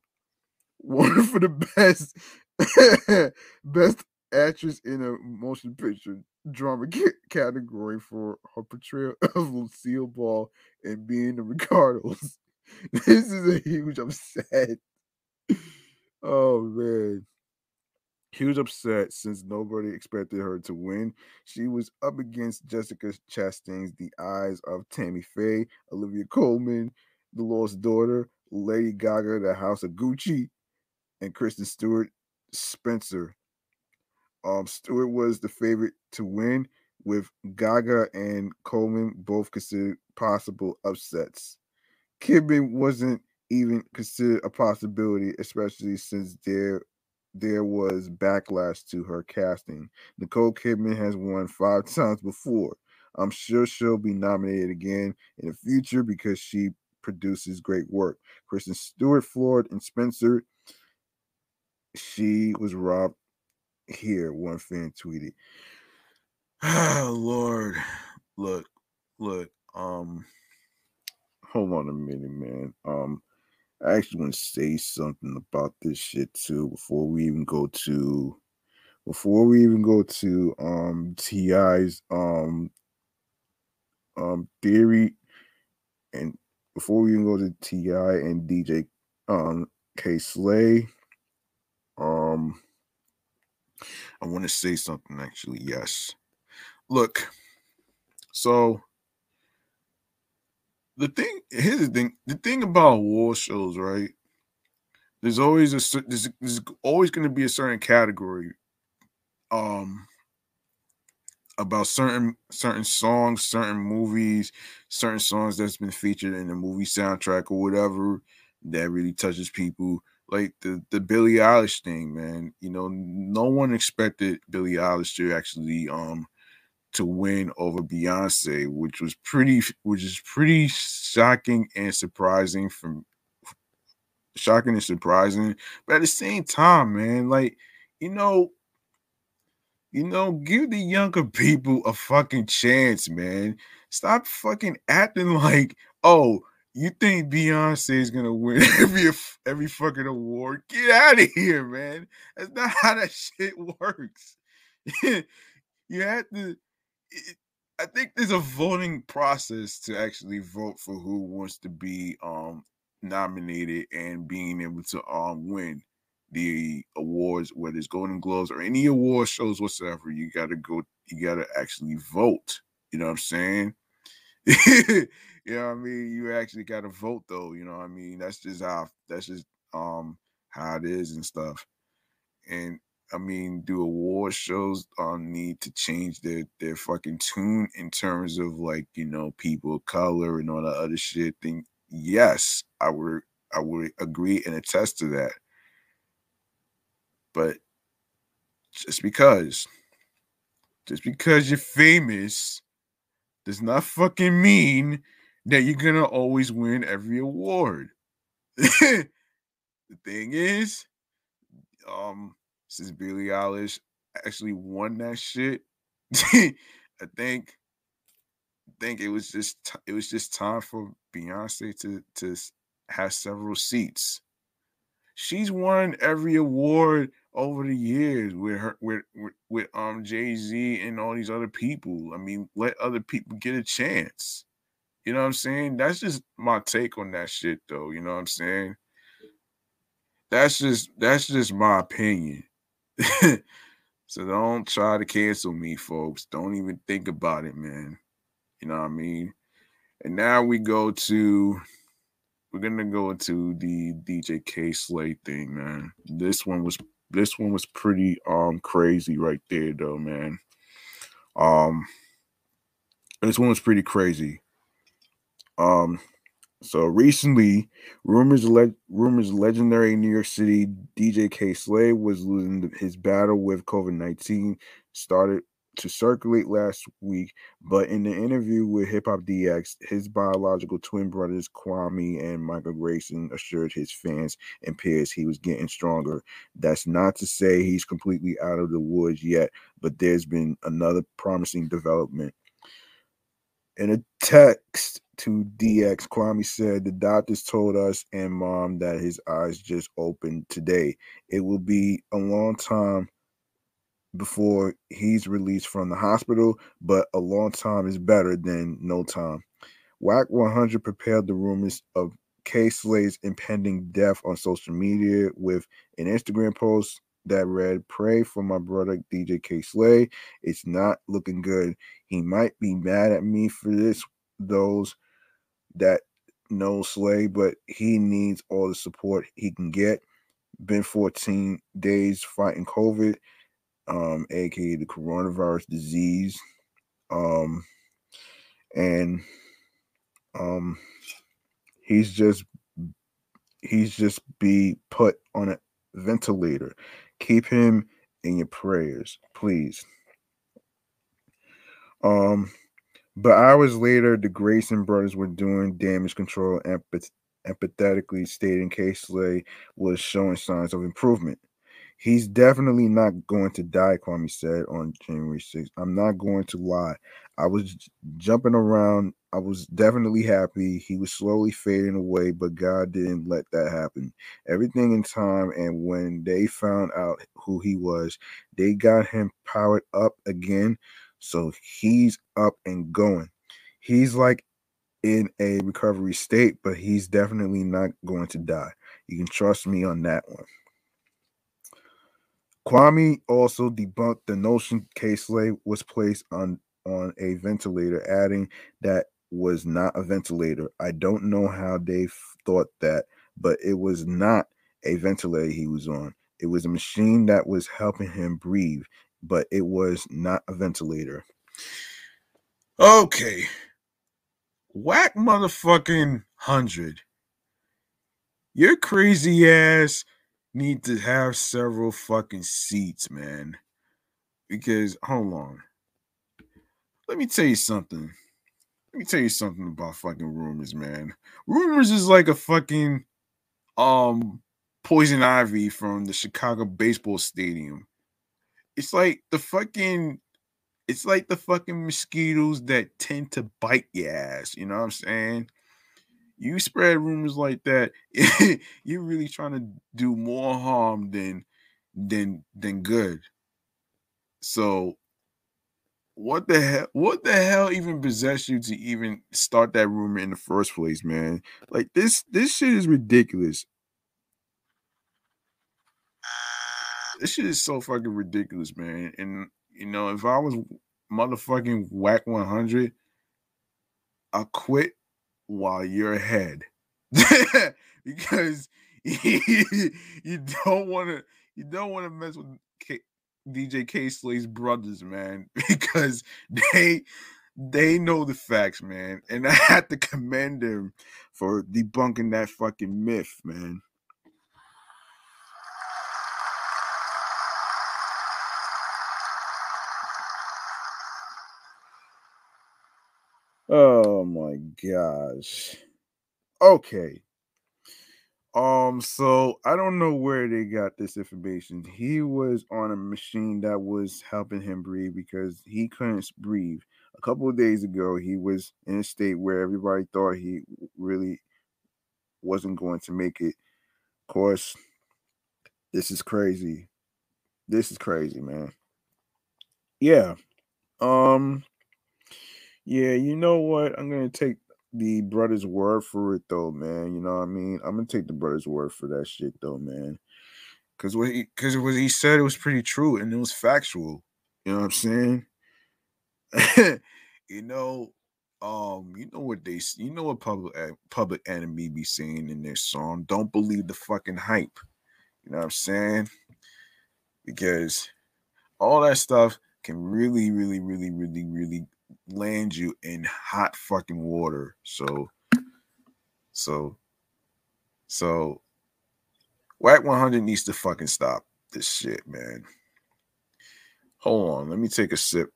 won for the best best actress in a motion picture drama category for her portrayal of Lucille Ball in Being the Ricardos. This is a huge upset. Oh man. He was upset since nobody expected her to win. She was up against Jessica Chastain's The Eyes of Tammy Faye, Olivia Colman, The Lost Daughter, Lady Gaga, The House of Gucci, and Kristen Stewart Spencer. Um, Stewart was the favorite to win, with Gaga and Colman both considered possible upsets. Kidman wasn't even considered a possibility, especially since there there was backlash to her casting. Nicole Kidman has won five times before. I'm sure she'll be nominated again in the future because she produces great work. Kristen Stewart, Floyd, and Spencer. She was robbed here. One fan tweeted. Oh Lord. Look, look, um, hold on a minute, man. Um, I actually want to say something about this shit too before we even go to before we even go to um TI's um um theory and before we even go to TI and DJ um K Slay um I want to say something actually yes. Look so the thing here's the thing the thing about war shows right? There's always a there's, there's always going to be a certain category um about certain certain songs certain movies certain songs that's been featured in the movie soundtrack or whatever that really touches people like the the Billie Eilish thing man you know no one expected Billie Eilish to actually um to win over Beyonce, which was pretty, which is pretty shocking and surprising. From shocking and surprising, but at the same time, man, like you know, you know, give the younger people a fucking chance, man. Stop fucking acting like, oh, you think Beyonce is gonna win every every fucking award? Get out of here, man. That's not how that shit works. you have to I think there's a voting process to actually vote for who wants to be um nominated and being able to um win the awards, whether it's Golden Globes or any award shows whatsoever. You gotta go, you gotta actually vote. You know what I'm saying? you know what I mean? You actually gotta vote though, you know what I mean? That's just how that's just um how it is and stuff. And I mean, do award shows um, need to change their their fucking tune in terms of like you know people of color and all that other shit? Thing, yes, I would I would agree and attest to that. But just because, just because you're famous, does not fucking mean that you're gonna always win every award. the thing is, um, since Billie Eilish actually won that shit, I think I think it was just it was just time for Beyonce to to have several seats. She's won every award over the years with her with with, with um Jay Z and all these other people. I mean, let other people get a chance. You know what I'm saying? That's just my take on that shit, though. You know what I'm saying? That's just that's just my opinion. so don't try to cancel me, folks. Don't even think about it, man. You know what I mean? And now we go to we're gonna go into the DJ Kay Slay thing, man. This one was this one was pretty um crazy right there though, man. Um this one was pretty crazy. Um so recently, rumors le- rumors legendary New York City DJ Kay Slay was losing his battle with COVID nineteen started to circulate last week, but in the interview with Hip Hop DX, his biological twin brothers Kwame and Michael Grayson assured his fans and peers he was getting stronger. That's not to say he's completely out of the woods yet, but there's been another promising development. In a text to DX, Kwame said the doctors told us and mom that his eyes just opened today. It will be a long time before he's released from the hospital, but a long time is better than no time. Wack 100 prepared the rumors of Kay Slay's impending death on social media with an Instagram post that read, Pray for my brother DJ Kay Slay. It's not looking good. He might be mad at me for this, those that know Slay, but he needs all the support he can get. Been 14 days fighting COVID um, aka the coronavirus disease, um, and um, he's just he's just be put on a ventilator. Keep him in your prayers, please. Um, but hours later, the Grayson brothers were doing damage control and empathetically stating Slay was showing signs of improvement. He's definitely not going to die, Kwame said on January 6th. I'm not going to lie. I was jumping around. I was definitely happy. He was slowly fading away, but God didn't let that happen. Everything in time. And when they found out who he was, they got him powered up again. So he's up and going. He's like in a recovery state, but he's definitely not going to die. You can trust me on that one. Kwame also debunked the notion Slay was placed on on a ventilator, adding that was not a ventilator. I don't know how they thought that, but it was not a ventilator he was on. It was a machine that was helping him breathe, but it was not a ventilator. Okay. Wack motherfucking hundred. Your crazy ass need to have several fucking seats, man. Because hold on. Let me tell you something. Let me tell you something about fucking rumors, man. Rumors is like a fucking um poison ivy from the Chicago baseball stadium. It's like the fucking it's like the fucking mosquitoes that tend to bite your ass, you know what I'm saying? you spread rumors like that, you're really trying to do more harm than than than good. So what the hell what the hell even possessed you to even start that rumor in the first place, man? Like this this shit is ridiculous. This shit is so fucking ridiculous, man. And you know, if I was motherfucking Wack 100, I quit while you're ahead because you don't want to you don't want to mess with K, DJ Kay Slay's brothers, man, because they they know the facts, man, and I have to commend them for debunking that fucking myth, man. Oh my gosh. Okay. Um, so I don't know where they got this information. He was on a machine that was helping him breathe because he couldn't breathe. A couple of days ago, he was in a state where everybody thought he really wasn't going to make it. Of course, this is crazy. This is crazy, man. Yeah. Um yeah, you know what? I'm gonna take the brother's word for it though, man. You know what I mean? I'm gonna take the brother's word for that shit though, man. Cause what he cause what he said it was pretty true and it was factual. You know what I'm saying? you know, um, you know what they you know what public public enemy be saying in their song, don't believe the fucking hype. You know what I'm saying? Because all that stuff can really, really, really, really, really land you in hot fucking water. So, so, so, Wack 100 needs to fucking stop this shit, man. Hold on, let me take a sip.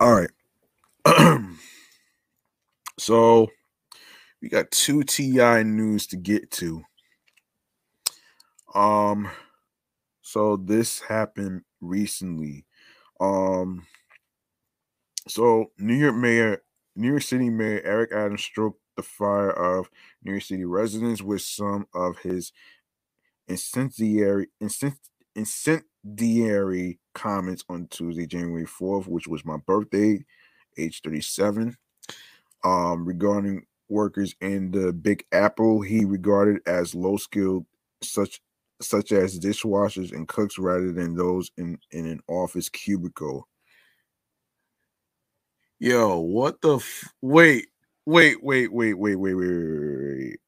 All right. so we got two TI news to get to. Um so this happened recently. Um so New York Mayor New York City Mayor Eric Adams stroked the fire of New York City residents with some of his incendiary incendiary comments on Tuesday, January 4th, which was my birthday, age 37, um, regarding workers in the Big Apple he regarded as low skilled, such such as dishwashers and cooks, rather than those in, in an office cubicle. Yo, what the f- wait, wait, wait, wait, wait, wait, wait, wait, wait.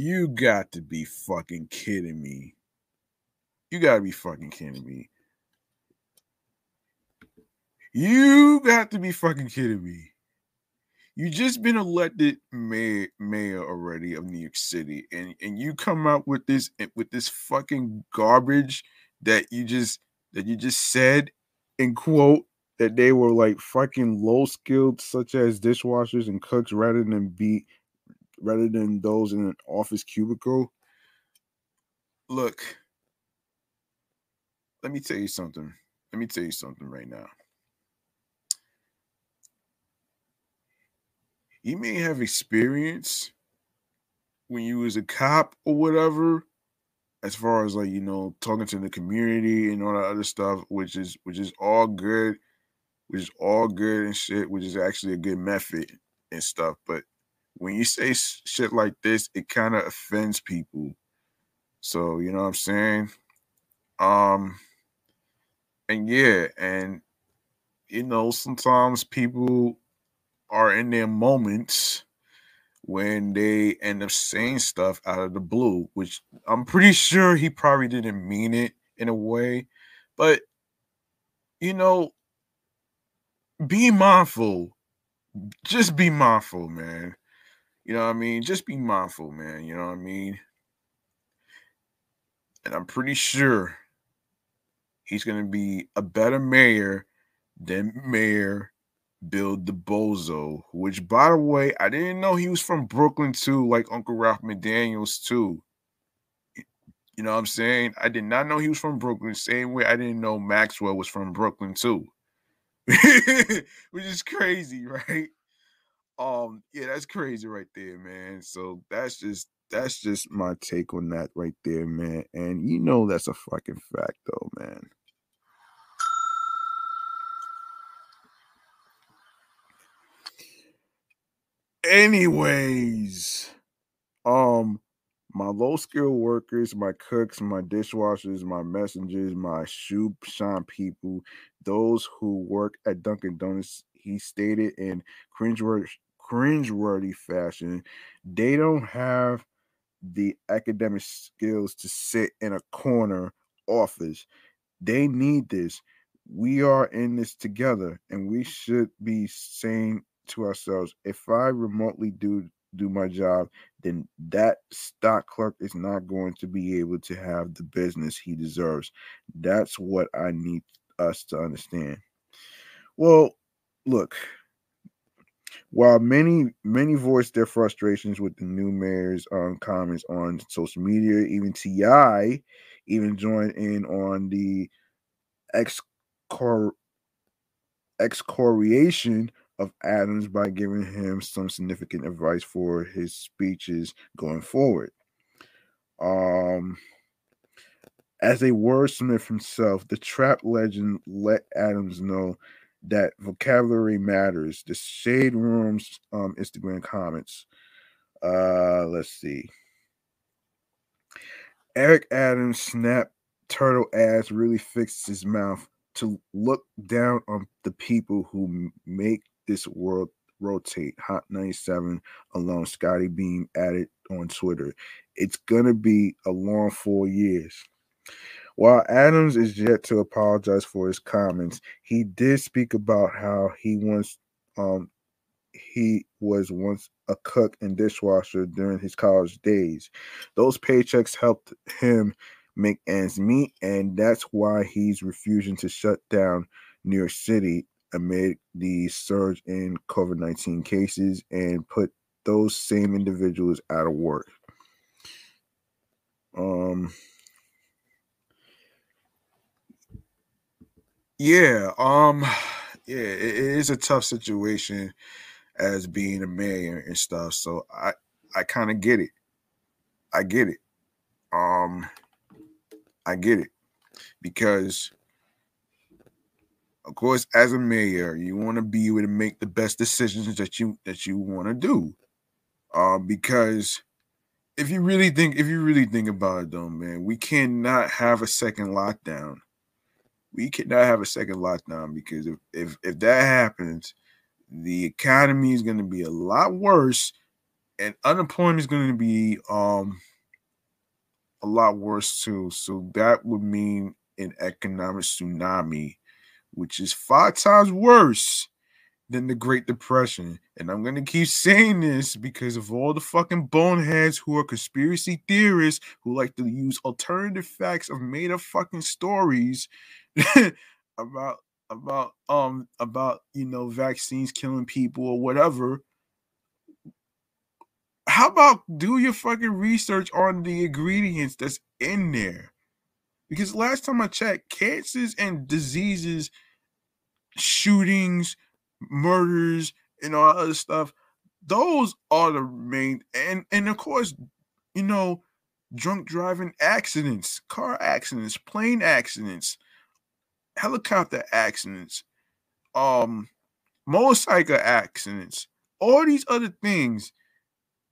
You got to be fucking kidding me. You got to be fucking kidding me. You got to be fucking kidding me. You just been elected mayor, mayor already of New York City, and and you come out with this eh, with this fucking garbage that you just that you just said and quote that they were like fucking low skilled, such as dishwashers and cooks, rather than be rather than those in an office cubicle. Look, let me tell you something. Let me tell you something right now. You may have experience when you was a cop or whatever, as far as like you know talking to the community and all that other stuff, which is which is all good, which is all good and shit, which is actually a good method and stuff. But when you say shit like this, it kind of offends people. So, you know what I'm saying? Um and yeah, and you know, sometimes people are in their moments when they end up saying stuff out of the blue, which I'm pretty sure he probably didn't mean it in a way, but you know, be mindful. Just be mindful, man. You know what I mean? Just be mindful, man. You know what I mean? And I'm pretty sure he's going to be a better mayor than Mayor Bill Bozo, which, by the way, I didn't know he was from Brooklyn too, like Uncle Ralph McDaniels too. You know what I'm saying? I did not know he was from Brooklyn. Same way I didn't know Maxwell was from Brooklyn too, which is crazy, right? Um, yeah, that's crazy right there, man. So that's just that's just my take on that right there, man. And you know that's a fucking fact though, man. Anyways, um, my low skill workers, my cooks, my dishwashers, my messengers, my shoe shine people, those who work at Dunkin' Donuts, he stated in cringeworthy cringeworthy fashion. They don't have the academic skills to sit in a corner office. They need this. we are in this together and we should be saying to ourselves if i remotely do do my job then that stock clerk is not going to be able to have the business he deserves. That's what i need us to understand. Well look while many many voiced their frustrations with the new mayor's um, comments on social media even ti even joined in on the excor- excoriation of Adams by giving him some significant advice for his speeches going forward. Um, as a wordsmith himself, the trap legend let Adams know that vocabulary matters. The Shade Room's um, Instagram comments. Uh, let's see. Eric Adams snap turtle ass really fixed his mouth to look down on the people who make this world rotate. Hot 97 alone. Scottie Beam added on Twitter. It's gonna be a long four years. While Adams is yet to apologize for his comments, he did speak about how he once um he was once a cook and dishwasher during his college days. Those paychecks helped him make ends meet, and that's why he's refusing to shut down New York City amid the surge in COVID 19 cases and put those same individuals out of work. Um, yeah, um, yeah, it, it is a tough situation as being a mayor and stuff. So I, I kind of get it. I get it. Um, I get it because, of course, as a mayor, you want to be able to make the best decisions that you that you want to do. Um, because if you really think, if you really think about it, though, man, we cannot have a second lockdown. We cannot have a second lockdown because if if if that happens, the economy is going to be a lot worse, and unemployment is going to be um a lot worse too. So that would mean an economic tsunami, which is five times worse than the Great Depression. And I'm gonna keep saying this because of all the fucking boneheads who are conspiracy theorists who like to use alternative facts of made up fucking stories about about um about you know vaccines killing people or whatever how about do your fucking research on the ingredients that's in there? Because last time I checked, cancers and diseases, shootings, murders, and all other stuff, those are the main and and of course, you know, drunk driving accidents, car accidents, plane accidents, helicopter accidents, um, motorcycle accidents, all these other things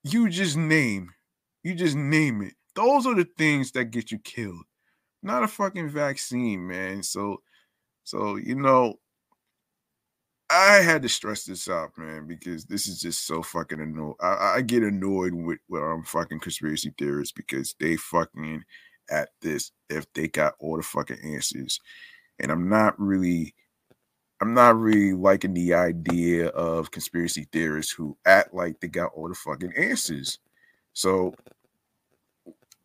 you just name, you just name it. Those are the things that get you killed, not a fucking vaccine, man. So, so you know, I had to stress this out, man, because this is just so fucking annoying. I, get annoyed with, with um fucking conspiracy theorists because they fucking at this if they got all the fucking answers, and I'm not really I'm not really liking the idea of conspiracy theorists who act like they got all the fucking answers. So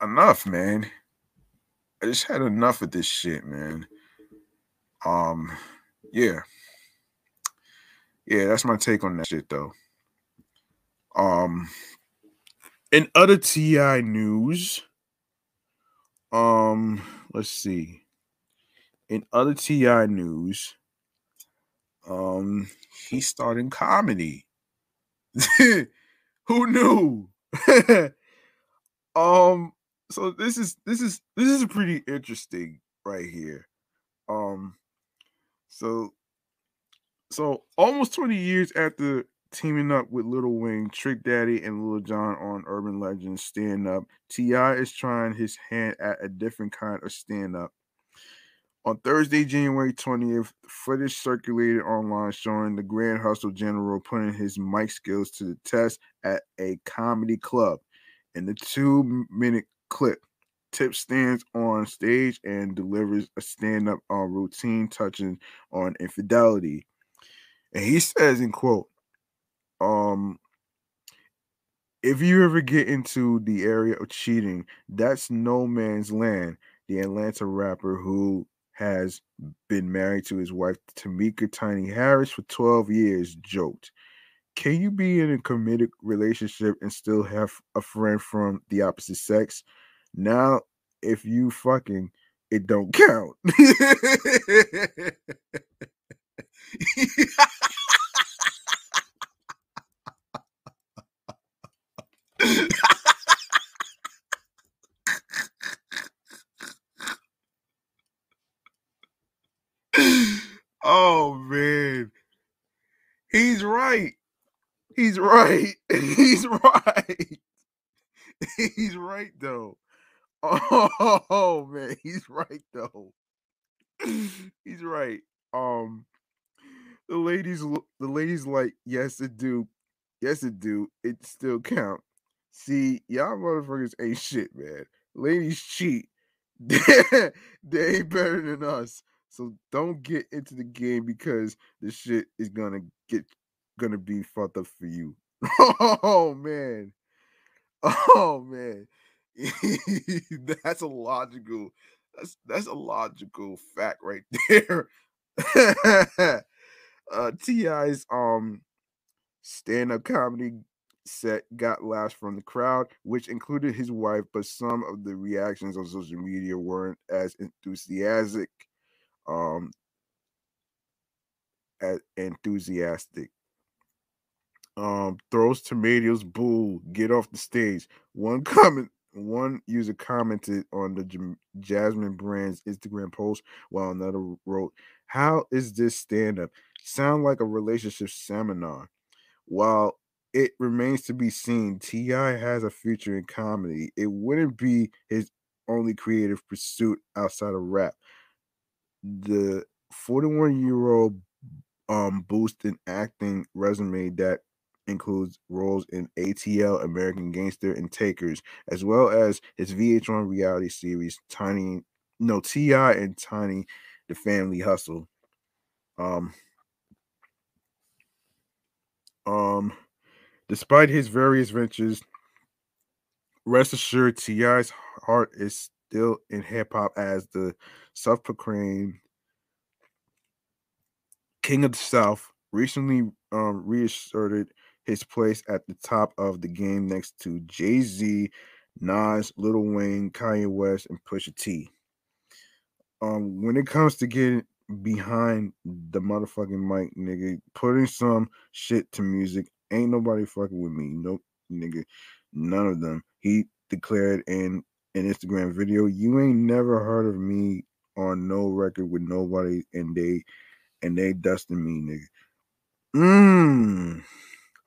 enough, man. I just had enough of this shit, man. Um, yeah. Yeah, that's my take on that shit though. Um in other TI news, um, let's see. In other TI news, um, he's starting comedy. Who knew? um, so this is this is this is pretty interesting right here. Um, so so almost 20 years after teaming up with Lil Wayne, Trick Daddy, and Lil Jon on Urban Legends Stand Up, T.I. is trying his hand at a different kind of stand up. On Thursday, January 20th, footage circulated online showing the Grand Hustle General putting his mic skills to the test at a comedy club. In the two minute clip, Tip stands on stage and delivers a stand-up uh, routine touching on infidelity. And he says in quote, um, if you ever get into the area of cheating, that's no man's land. The Atlanta rapper who has been married to his wife Tameka Tiny Harris for 12 years joked. Can you be in a committed relationship and still have a friend from the opposite sex? Now, if you fucking, it don't count. oh man. He's right. He's right. He's right. He's right though. Oh man, he's right though. He's right. Um the ladies the ladies like, yes it do. Yes it do. It still count. See, y'all motherfuckers ain't shit, man. Ladies cheat. they ain't better than us. So don't get into the game because the shit is gonna get gonna be fucked up for you. oh man. Oh man. that's a logical that's that's a logical fact right there. uh T.I.'s um stand-up comedy set got laughs from the crowd, which included his wife, but some of the reactions on social media weren't as enthusiastic. Um, as enthusiastic. Um, throws tomatoes, boo, get off the stage. One comment, one user commented on the Jasmine Brand's Instagram post, while another wrote, "How is this stand up? Sound like a relationship seminar." While it remains to be seen. T.I. has a future in comedy. It wouldn't be his only creative pursuit outside of rap. The 41 year old um boost in acting resume that includes roles in ATL, American Gangster, and Takers, as well as his VH1 reality series Tiny, no T.I. and Tiny, The Family Hustle. Um, um, Despite his various ventures, rest assured T.I.'s heart is still in hip hop as the self proclaimed King of the South recently um, reasserted his place at the top of the game next to Jay Z, Nas, Lil Wayne, Kanye West, and Pusha T. Um, when it comes to getting behind the motherfucking mic, nigga, putting some shit to music, Ain't nobody fucking with me. Nope, nigga. None of them. He declared in an Instagram video, you ain't never heard of me on no record with nobody and they and they dusting me, nigga. Mmm.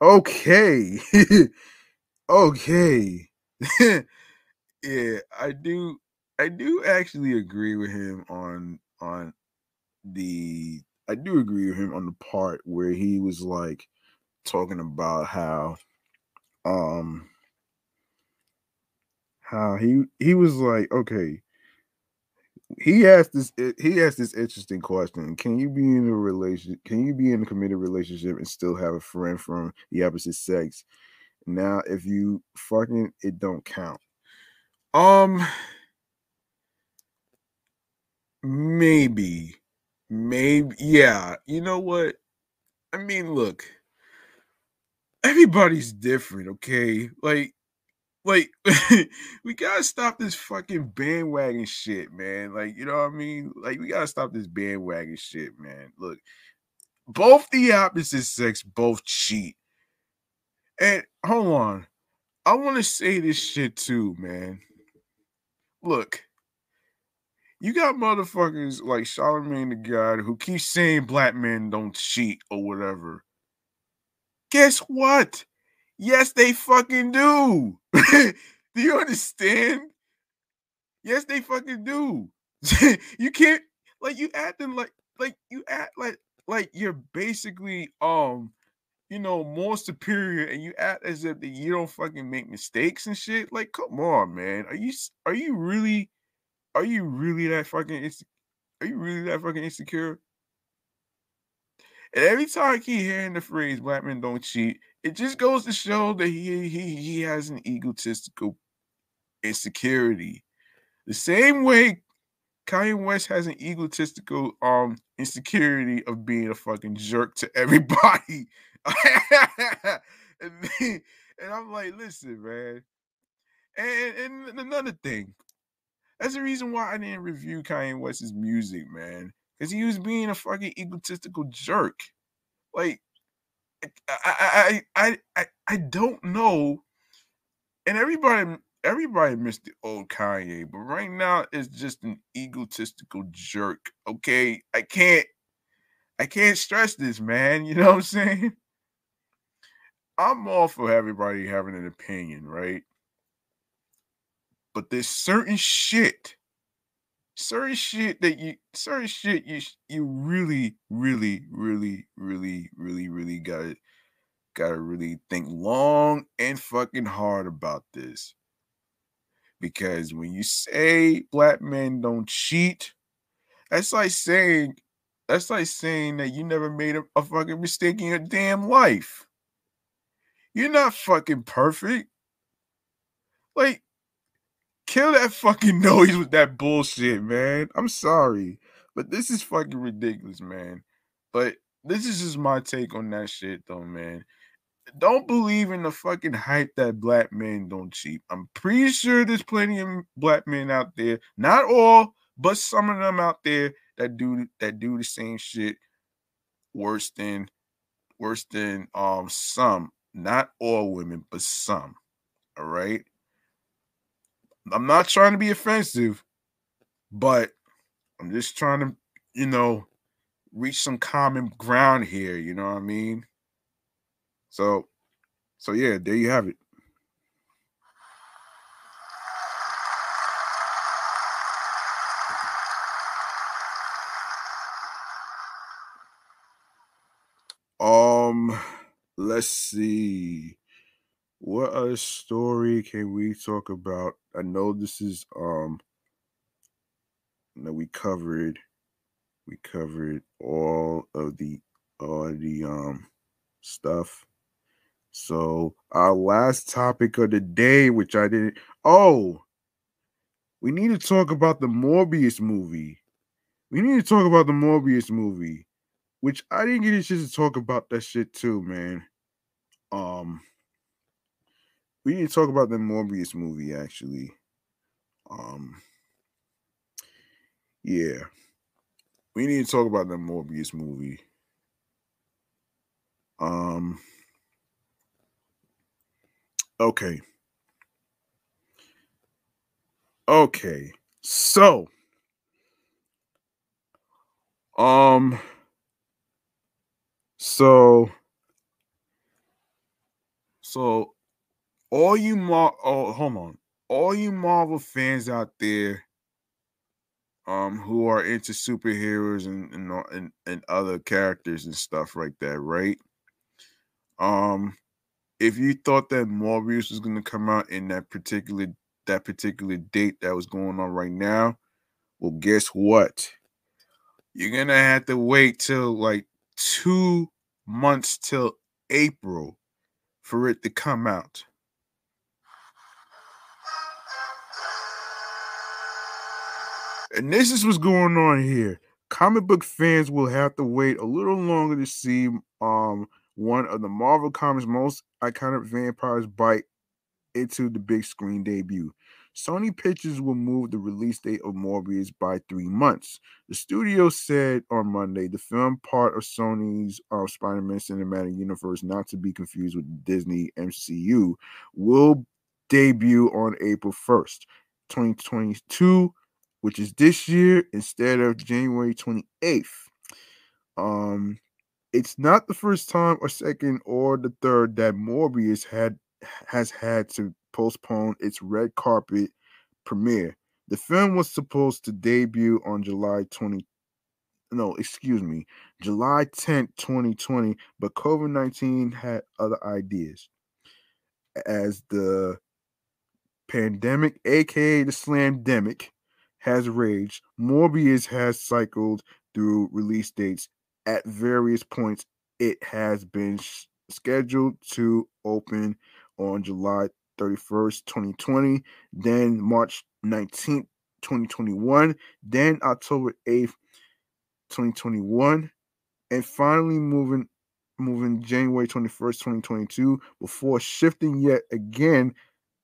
Okay. okay. yeah, I do I do actually agree with him on on the I do agree with him on the part where he was like talking about how um how he he was like okay he asked this he asked this interesting question. Can you be in a relationship can you be in a committed relationship and still have a friend from the opposite sex? Now if you fucking it don't count. Um maybe maybe yeah you know what? I mean look everybody's different, okay? Like, like we gotta stop this fucking bandwagon shit, man. Like, you know what I mean? Like, we gotta stop this bandwagon shit, man. Look, both the opposite sex both cheat. And hold on, I want to say this shit too, man. Look, you got motherfuckers like Charlemagne the God who keep saying black men don't cheat or whatever. Guess what? Yes, they fucking do. do you understand? Yes, they fucking do. you can't like you acting like like you act like like you're basically um you know, more superior and you act as if you don't fucking make mistakes and shit. Like, come on, man. Are you are you really are you really that fucking are you really that fucking insecure? And every time I keep hearing the phrase black men don't cheat, it just goes to show that he he he has an egotistical insecurity. The same way Kanye West has an egotistical um insecurity of being a fucking jerk to everybody. and, and I'm like, listen, man. And, and another thing, that's the reason why I didn't review Kanye West's music, man. Because he was being a fucking egotistical jerk. Like, I, I, I, I, don't know. And everybody, everybody missed the old Kanye, but right now it's just an egotistical jerk. Okay, I can't, I can't stress this, man. You know what I'm saying? I'm all for everybody having an opinion, right? But there's certain shit, certain shit that you, certain shit you, you really, really, really, really, really, really gotta, gotta really think long and fucking hard about this. Because when you say black men don't cheat, that's like saying, that's like saying that you never made a, a fucking mistake in your damn life. You're not fucking perfect. Like, kill that fucking noise with that bullshit, man. I'm sorry, but this is fucking ridiculous, man. But this is just my take on that shit, though, man. Don't believe in the fucking hype that black men don't cheat. I'm pretty sure there's plenty of black men out there, not all, but some of them out there that do that do the same shit worse than worse than um some not all women, but some. All right. I'm not trying to be offensive, but I'm just trying to, you know, reach some common ground here. You know what I mean? So, so yeah, there you have it. Um, let's see. What other story can we talk about? I know this is um that we covered we covered all of the all of the um stuff. So our last topic of the day, which I didn't oh we need to talk about the Morbius movie. We need to talk about the Morbius movie which I didn't get a chance to talk about that shit too, man. Um, we need to talk about the Morbius movie actually. Um, yeah, we need to talk about the Morbius movie. Um, okay, okay, so, um. So, so all you Mar oh hold on, all you Marvel fans out there, um, who are into superheroes and and and, and other characters and stuff like that, right? Um, if you thought that Morbius was going to come out in that particular that particular date that was going on right now, well, guess what? You're gonna have to wait till like two months till April for it to come out. And this is what's going on here. Comic book fans will have to wait a little longer to see um one of the Marvel Comics most iconic vampires bite into the big screen debut. Sony Pictures will move the release date of Morbius by three months. The studio said on Monday the film, part of Sony's uh, Spider Man cinematic universe, not to be confused with Disney MCU, will debut on April 1st, 2022, which is this year instead of January 28th. Um, it's not the first time or second or the third that Morbius had has had to postpone its red carpet premiere. The film was supposed to debut on July 20, no, excuse me, July 10th, 2020, but COVID 19 had other ideas. As the pandemic, aka the slamdemic, has raged, Morbius has cycled through release dates at various points. It has been sh- scheduled to open on July 31st, 2020, then March 19th, 2021, then October 8th, 2021, and finally moving moving January 21st, 2022, before shifting yet again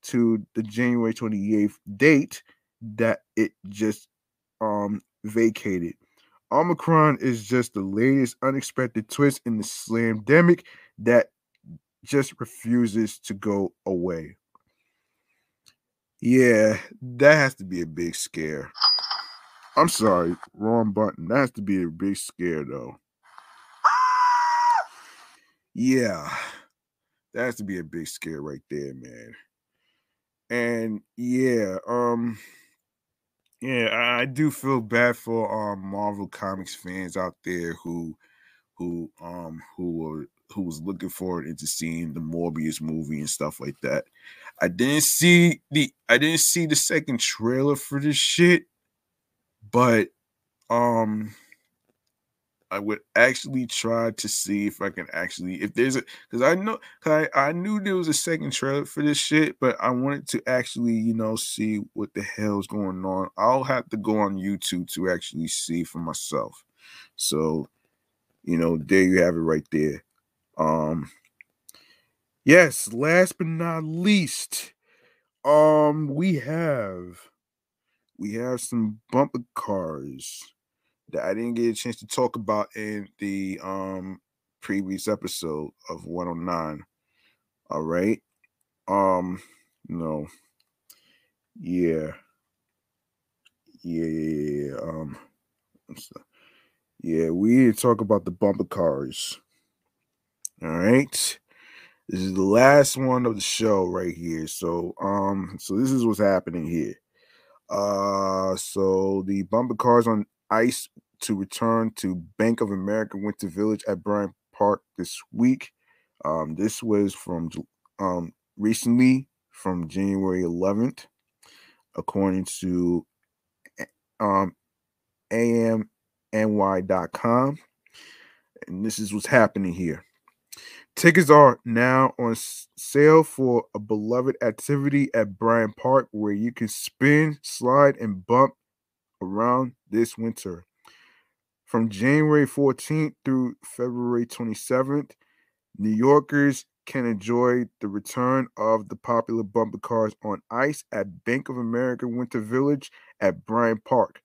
to the January 28th date that it just um vacated. Omicron is just the latest unexpected twist in the slamdemic that just refuses to go away. Yeah, that has to be a big scare. I'm sorry, wrong button. That has to be a big scare, though. Yeah, that has to be a big scare right there, man. And yeah, um, yeah, I, do feel bad for um Marvel Comics fans out there who, who um who were who was looking forward into seeing the Morbius movie and stuff like that. I didn't see the I didn't see the second trailer for this shit, but um I would actually try to see if I can actually if there's a because I know I, I knew there was a second trailer for this shit, but I wanted to actually, you know, see what the hell's going on. I'll have to go on YouTube to actually see for myself. So, you know, there you have it right there. Um yes, last but not least, um, we have we have some bumper cars that I didn't get a chance to talk about in the um previous episode of 109. All right. Um, no. Yeah. Yeah, yeah, yeah. Um, yeah, we need to talk about the bumper cars. All right. This is the last one of the show right here. So, um, so this is what's happening here. Uh, so the bumper cars on ice to return to Bank of America Winter Village at Bryant Park this week. Um, this was from um, recently from January 11th, according to um, amny.com. And this is what's happening here. Tickets are now on sale for a beloved activity at Bryant Park where you can spin, slide, and bump around this winter. From January 14th through February 27th, New Yorkers can enjoy the return of the popular bumper cars on ice at Bank of America Winter Village at Bryant Park.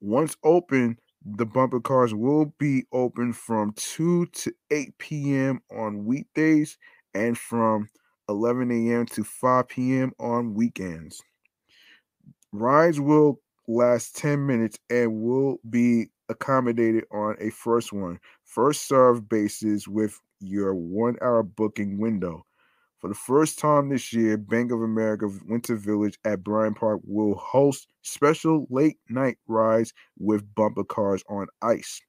Once open, the bumper cars will be open from 2 to 8 p.m. on weekdays and from 11 a.m. to 5 p.m. on weekends. Rides will last 10 minutes and will be accommodated on a first one, first serve basis with your one hour booking window. For the first time this year, Bank of America Winter Village at Bryant Park will host special late night rides with bumper cars on ice.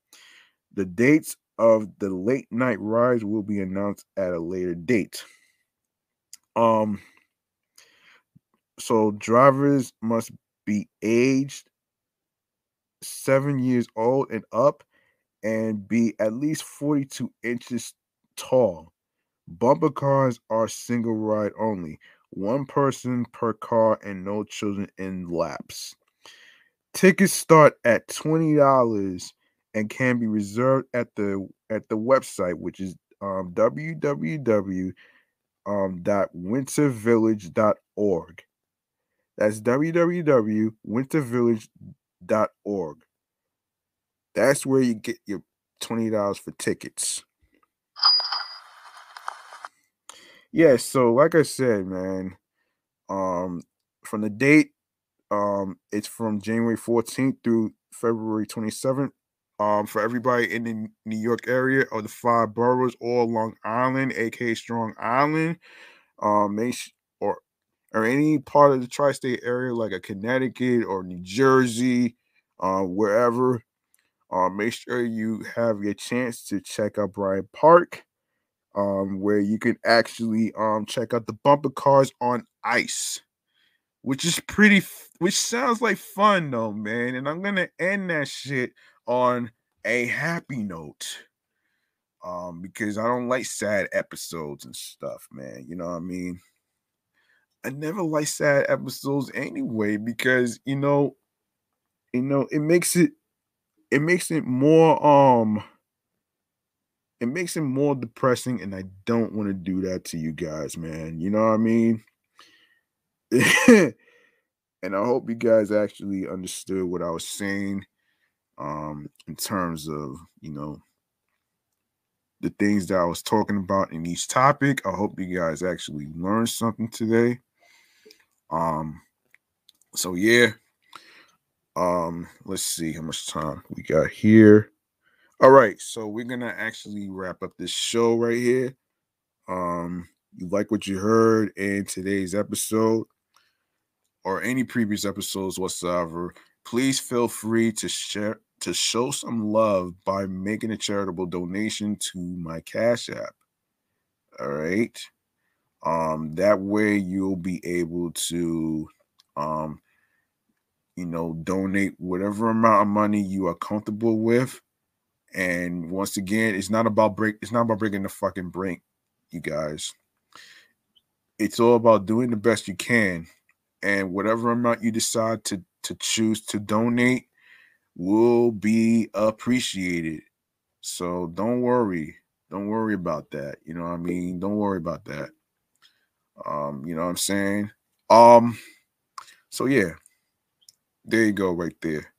The dates of the late night rides will be announced at a later date. Um so drivers must be aged 7 years old and up and be at least 42 inches tall Bumper cars are single ride only, one person per car and no children in laps. Tickets start at $20 and can be reserved at the at the website which is um, www.wintervillage.org. That's www.wintervillage.org. That's where you get your $20 for tickets. Yeah, so like I said, man, um, from the date, um, it's from January 14th through February 27th. Um, for everybody in the New York area or the five boroughs or Long Island, aka Strong Island, um, or or any part of the tri-state area like a Connecticut or New Jersey, uh, wherever, Um, make sure you have your chance to check out Bryant Park, um, where you can actually um check out the bumper cars on ice, which is pretty, which sounds like fun though, man. And I'm gonna end that shit on a happy note um because i don't like sad episodes and stuff man you know what i mean i never like sad episodes anyway because you know you know it makes it it makes it more um it makes it more depressing and i don't want to do that to you guys man you know what i mean and i hope you guys actually understood what i was saying um in terms of you know the things that I was talking about in each topic. I hope you guys actually learned something today. Um, so yeah. Um, let's see how much time we got here. All right, so we're gonna actually wrap up this show right here. Um, you like what you heard in today's episode or any previous episodes whatsoever, please feel free to share to show some love by making a charitable donation to my Cash App. All right. Um, that way you'll be able to um you know donate whatever amount of money you are comfortable with. And once again, it's not about break, it's not about breaking the fucking brink, you guys. It's all about doing the best you can. And whatever amount you decide to to choose to donate, will be appreciated. So don't worry. Don't worry about that. You know what I mean? Don't worry about that. Um, you know what I'm saying? Um, so yeah, there you go, right there.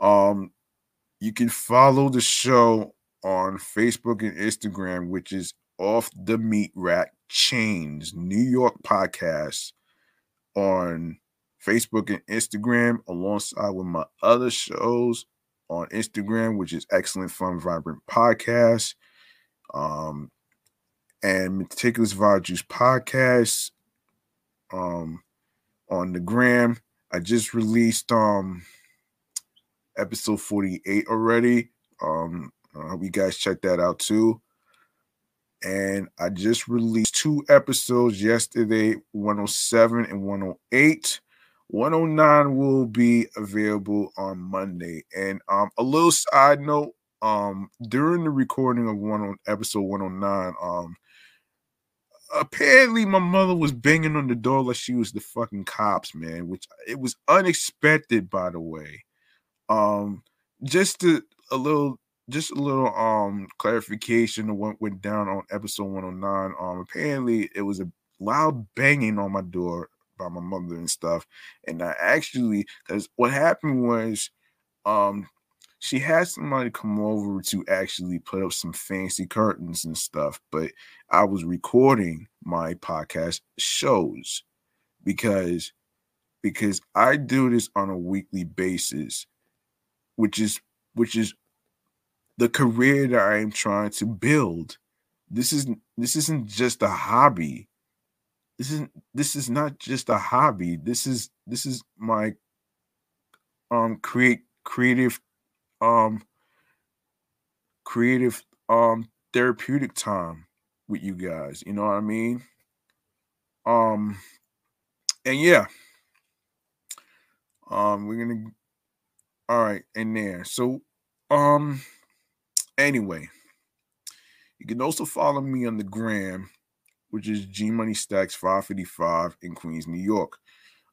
Um, you can follow the show on Facebook and Instagram, which is off the meat rack Chainz New York podcast on Facebook and Instagram, alongside with my other shows on Instagram, which is Excellent Fun Vibrant Podcast, um, and Meticulous Vibe Juice Podcast. Um, on the gram, I just released um episode 48 already. Um, I hope you guys check that out too. And I just released two episodes yesterday 107 and 108. 109 will be available on Monday. And um, a little side note, um, during the recording of one on episode 109, um, apparently my mother was banging on the door like she was the fucking cops, man, which it was unexpected, by the way. Um, just to, a little just a little um clarification of what went down on episode 109. Um, apparently it was a loud banging on my door by my mother and stuff. And I actually, because what happened was, um, she had somebody come over to actually put up some fancy curtains and stuff, but I was recording my podcast shows because because I do this on a weekly basis, which is which is the career that I am trying to build. This is this isn't just a hobby this isn't this is not just a hobby this is this is my um create creative um creative um therapeutic time with you guys you know what i mean? Um and yeah. Um we're gonna all right in there so um anyway. You can also follow me on the gram which is G Money Stackz 555 in Queens, New York,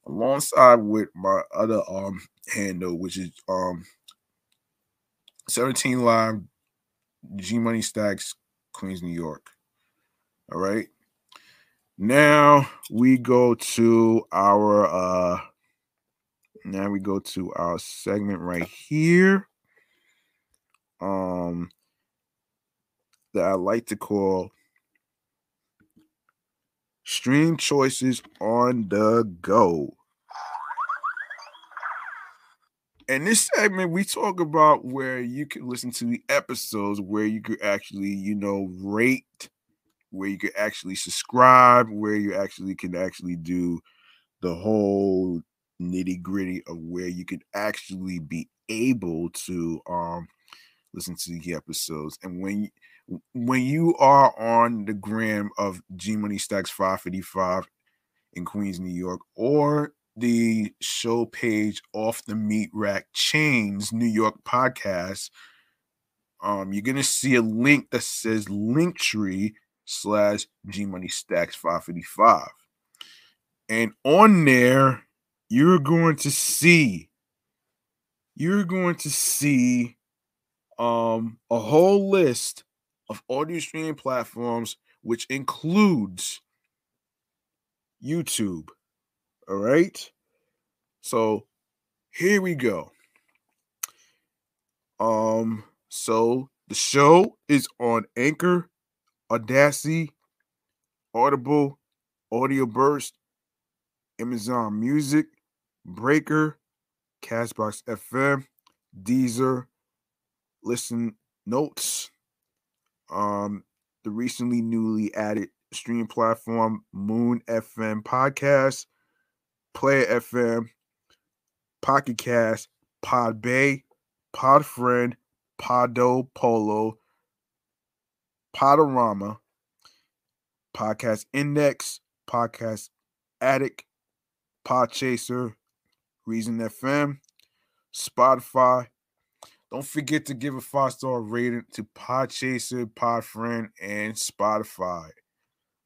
alongside with my other um handle, which is um 17 Live G Money Stackz, Queens, New York. All right. Now we go to our uh now we go to our segment right here. Um that I like to call Stream choices on the go. In this segment, we talk about where you can listen to the episodes, where you could actually, you know, rate, where you could actually subscribe, where you actually can actually do the whole nitty gritty of where you could actually be able to um listen to the episodes. And when when you are on the gram of G Money Stackz 555 in Queens, New York, or the show page off the meat rack Chainz New York podcast, um, you're gonna see a link that says Linktree slash G Money Stackz 555. And on there, you're going to see, you're going to see um a whole list of audio streaming platforms, which includes YouTube. All right. So here we go. Um, so the show is on Anchor, Audacy, Audible, Audio Burst, Amazon Music, Breaker, Castbox FM, Deezer, Listen Notes, um, the recently newly added stream platform Moon FM Podcast, Player FM, Pocket Cast, Pod Bay, Pod Friend, Podo Polo, Podurama, Podcast Index, Podcast Addict, Podchaser, Reason FM, Spotify, don't forget to give a five star rating to Podchaser, Podfriend, and Spotify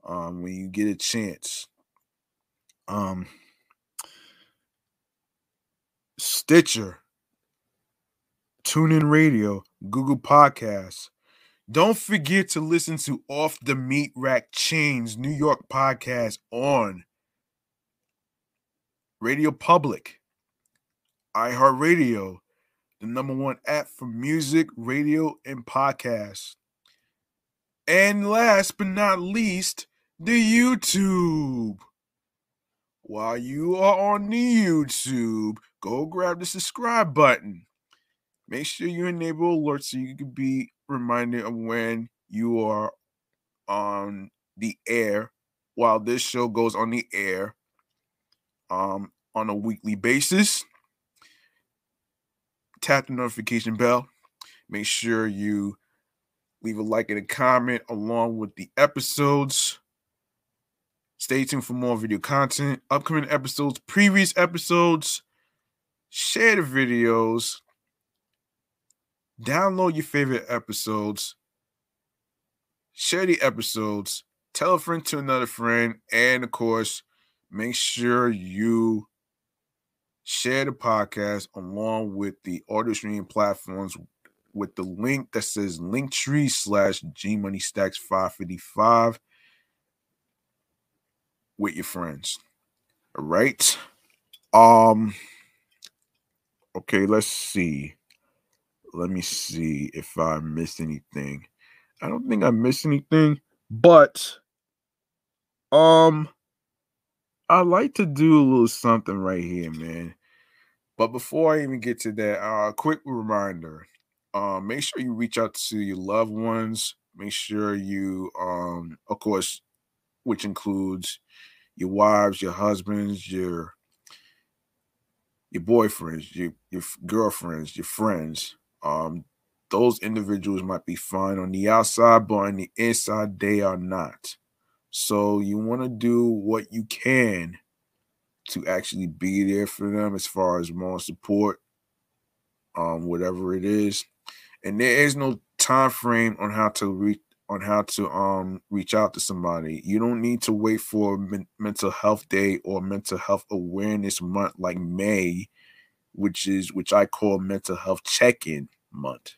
um, when you get a chance. Um, Stitcher, TuneIn Radio, Google Podcasts. Don't forget to listen to Off the Meat Rack Chainz New York podcast on Radio Public, iHeartRadio, the number one app for music, radio, and podcasts. And last but not least, the YouTube. While you are on the YouTube, go grab the subscribe button. Make sure you enable alerts so you can be reminded of when you are on the air while this show goes on the air um, on a weekly basis tap the notification bell. Make sure you leave a like and a comment along with the episodes. Stay tuned for more video content, upcoming episodes, previous episodes. Share the videos. Download your favorite episodes. Share the episodes. Tell a friend to another friend. And of course, make sure you share the podcast along with the audio streaming platforms with the link that says linktree slash G Money Stackz 555 with your friends. All right. Um okay, let's see. Let me see if I missed anything. I don't think I missed anything, but um I like to do a little something right here, man. But before I even get to that, a uh, quick reminder: um, make sure you reach out to your loved ones. Make sure you, um, of course, which includes your wives, your husbands, your your boyfriends, your your girlfriends, your friends. Um, those individuals might be fine on the outside, but on the inside, they are not. So you want to do what you can to actually be there for them as far as moral support, um, whatever it is. And there is no time frame on how to on how to um reach out to somebody. You don't need to wait for men- mental health day or mental health awareness month like May, which is which I call mental health check-in month.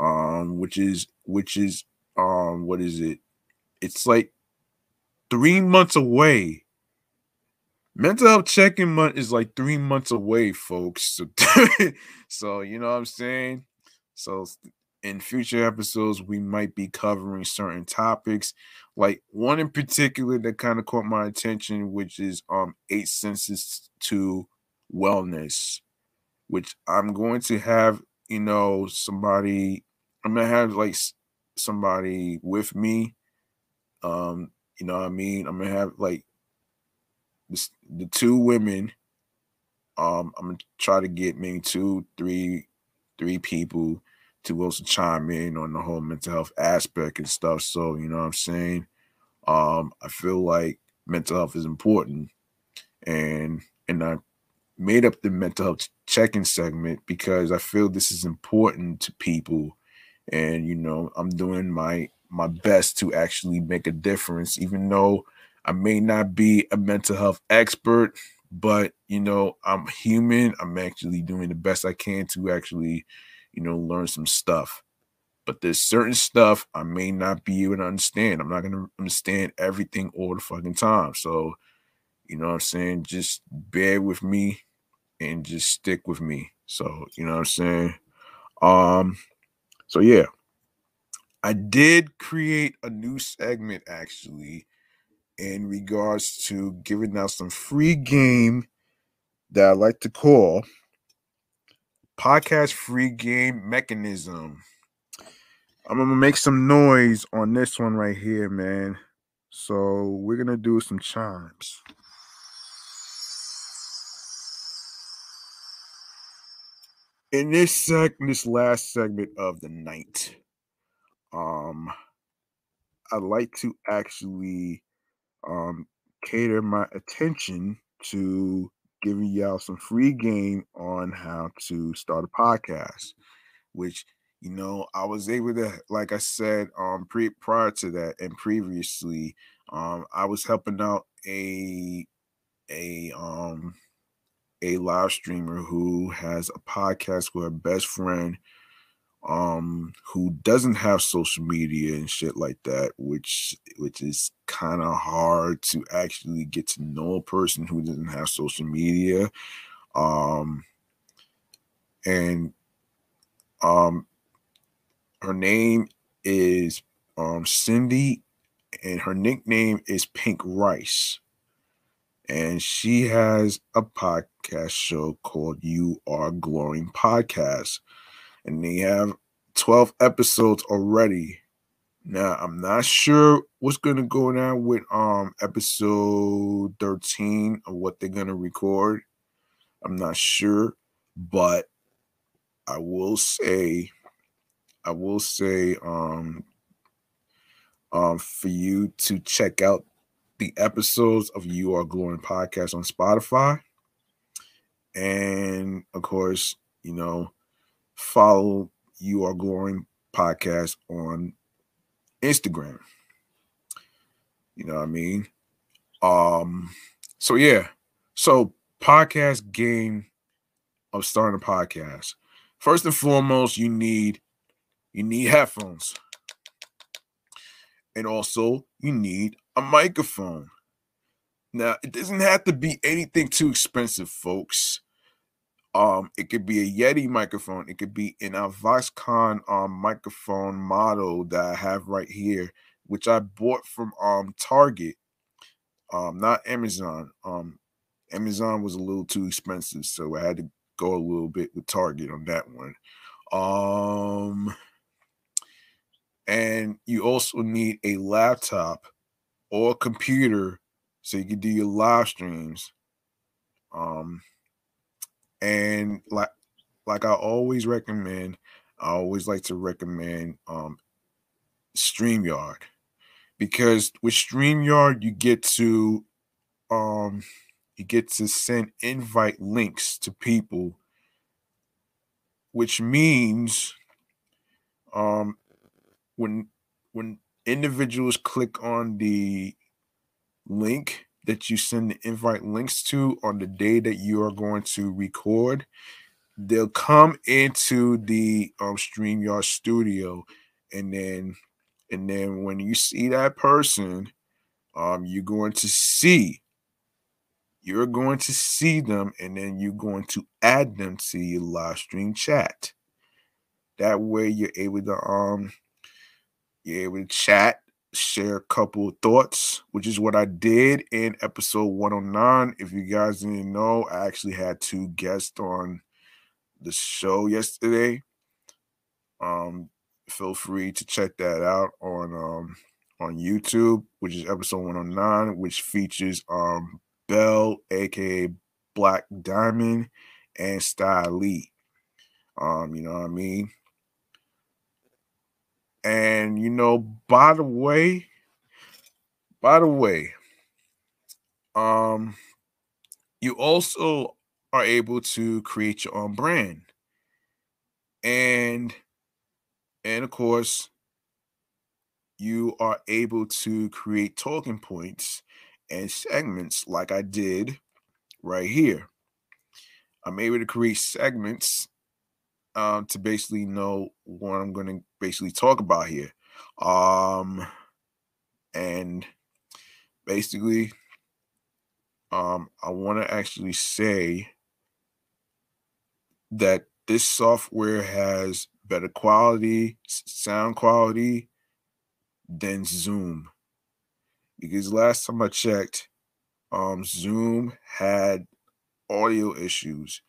Um which is which is um what is it? It's like three months away. Mental health check-in month is like three months away, folks. So, so you know what I'm saying? So in future episodes, we might be covering certain topics, like one in particular that kind of caught my attention, which is um eight senses to wellness, which I'm going to have, you know, somebody, I'm gonna have like somebody with me um you know what I mean? I'm gonna have like the two women. Um, I'm gonna try to get maybe two, three, three people to also chime in on the whole mental health aspect and stuff. So, you know what I'm saying? Um, I feel like mental health is important. And and I made up the mental health check-in segment because I feel this is important to people. And you know, I'm doing my my best to actually make a difference, even though I may not be a mental health expert, but you know, I'm human. I'm actually doing the best I can to actually, you know, learn some stuff. But there's certain stuff I may not be able to understand. I'm not gonna understand everything all the fucking time. So, you know what I'm saying? Just bear with me and just stick with me. So, you know what I'm saying? Um, so yeah. I did create a new segment actually in regards to giving out some free game that I like to call podcast free game mechanism. I'm gonna make some noise on this one right here, man. So we're gonna do some chimes. In this seg, this last segment of the night, um, I'd like to actually um cater my attention to giving y'all some free game on how to start a podcast, which you know I was able to, like I said, um, pre prior to that and previously, um, I was helping out a a um a live streamer who has a podcast with her best friend um who doesn't have social media and shit like that which which is kind of hard to actually get to know a person who doesn't have social media um and um her name is um Cindy and her nickname is Pink Rice and she has a podcast show called You Are Glowing Podcast and they have 12 episodes already. Now, I'm not sure what's to go down with um episode 13 of what they're to record. I'm not sure, but I will say I will say um um for you to check out the episodes of You Are Glowing podcast on Spotify. And of course, you know, follow You Are Glowing podcast on Instagram. You know what I mean? Um, so yeah. So podcast game of starting a podcast. First and foremost, you need you need headphones. And also you need a microphone. Now, it doesn't have to be anything too expensive, folks. Um, it could be a Yeti microphone. It could be an Voxcon um microphone model that I have right here, which I bought from um Target, um, not Amazon. Um, Amazon was a little too expensive, so I had to go a little bit with Target on that one. Um, and you also need a laptop or a computer so you can do your live streams. Um, and like like I always recommend, I always like to recommend um StreamYard because with StreamYard you get to um you get to send invite links to people which means um when when individuals click on the link that you send the invite links to on the day that you are going to record, they'll come into the um StreamYard studio and then and then when you see that person, um, you're going to see you're going to see them and then you're going to add them to your live stream chat. That way you're able to um you're able to chat share a couple thoughts, which is what I did in episode 109. If you guys didn't know, I actually had two guests on the show yesterday. Um, feel free to check that out on um on YouTube, which is episode 109, which features um Bell, aka Black Diamond, and Style Lee. Um, you know what I mean? And you know, by the way, by the way, um, you also are able to create your own brand. And and of course, you are able to create talking points and segments like I did right here. I'm able to create segments um, to basically know what I'm going to basically talk about here. Um, and basically, um, I want to actually say that this software has better quality, sound quality than Zoom. Because last time I checked, um, Zoom had audio issues.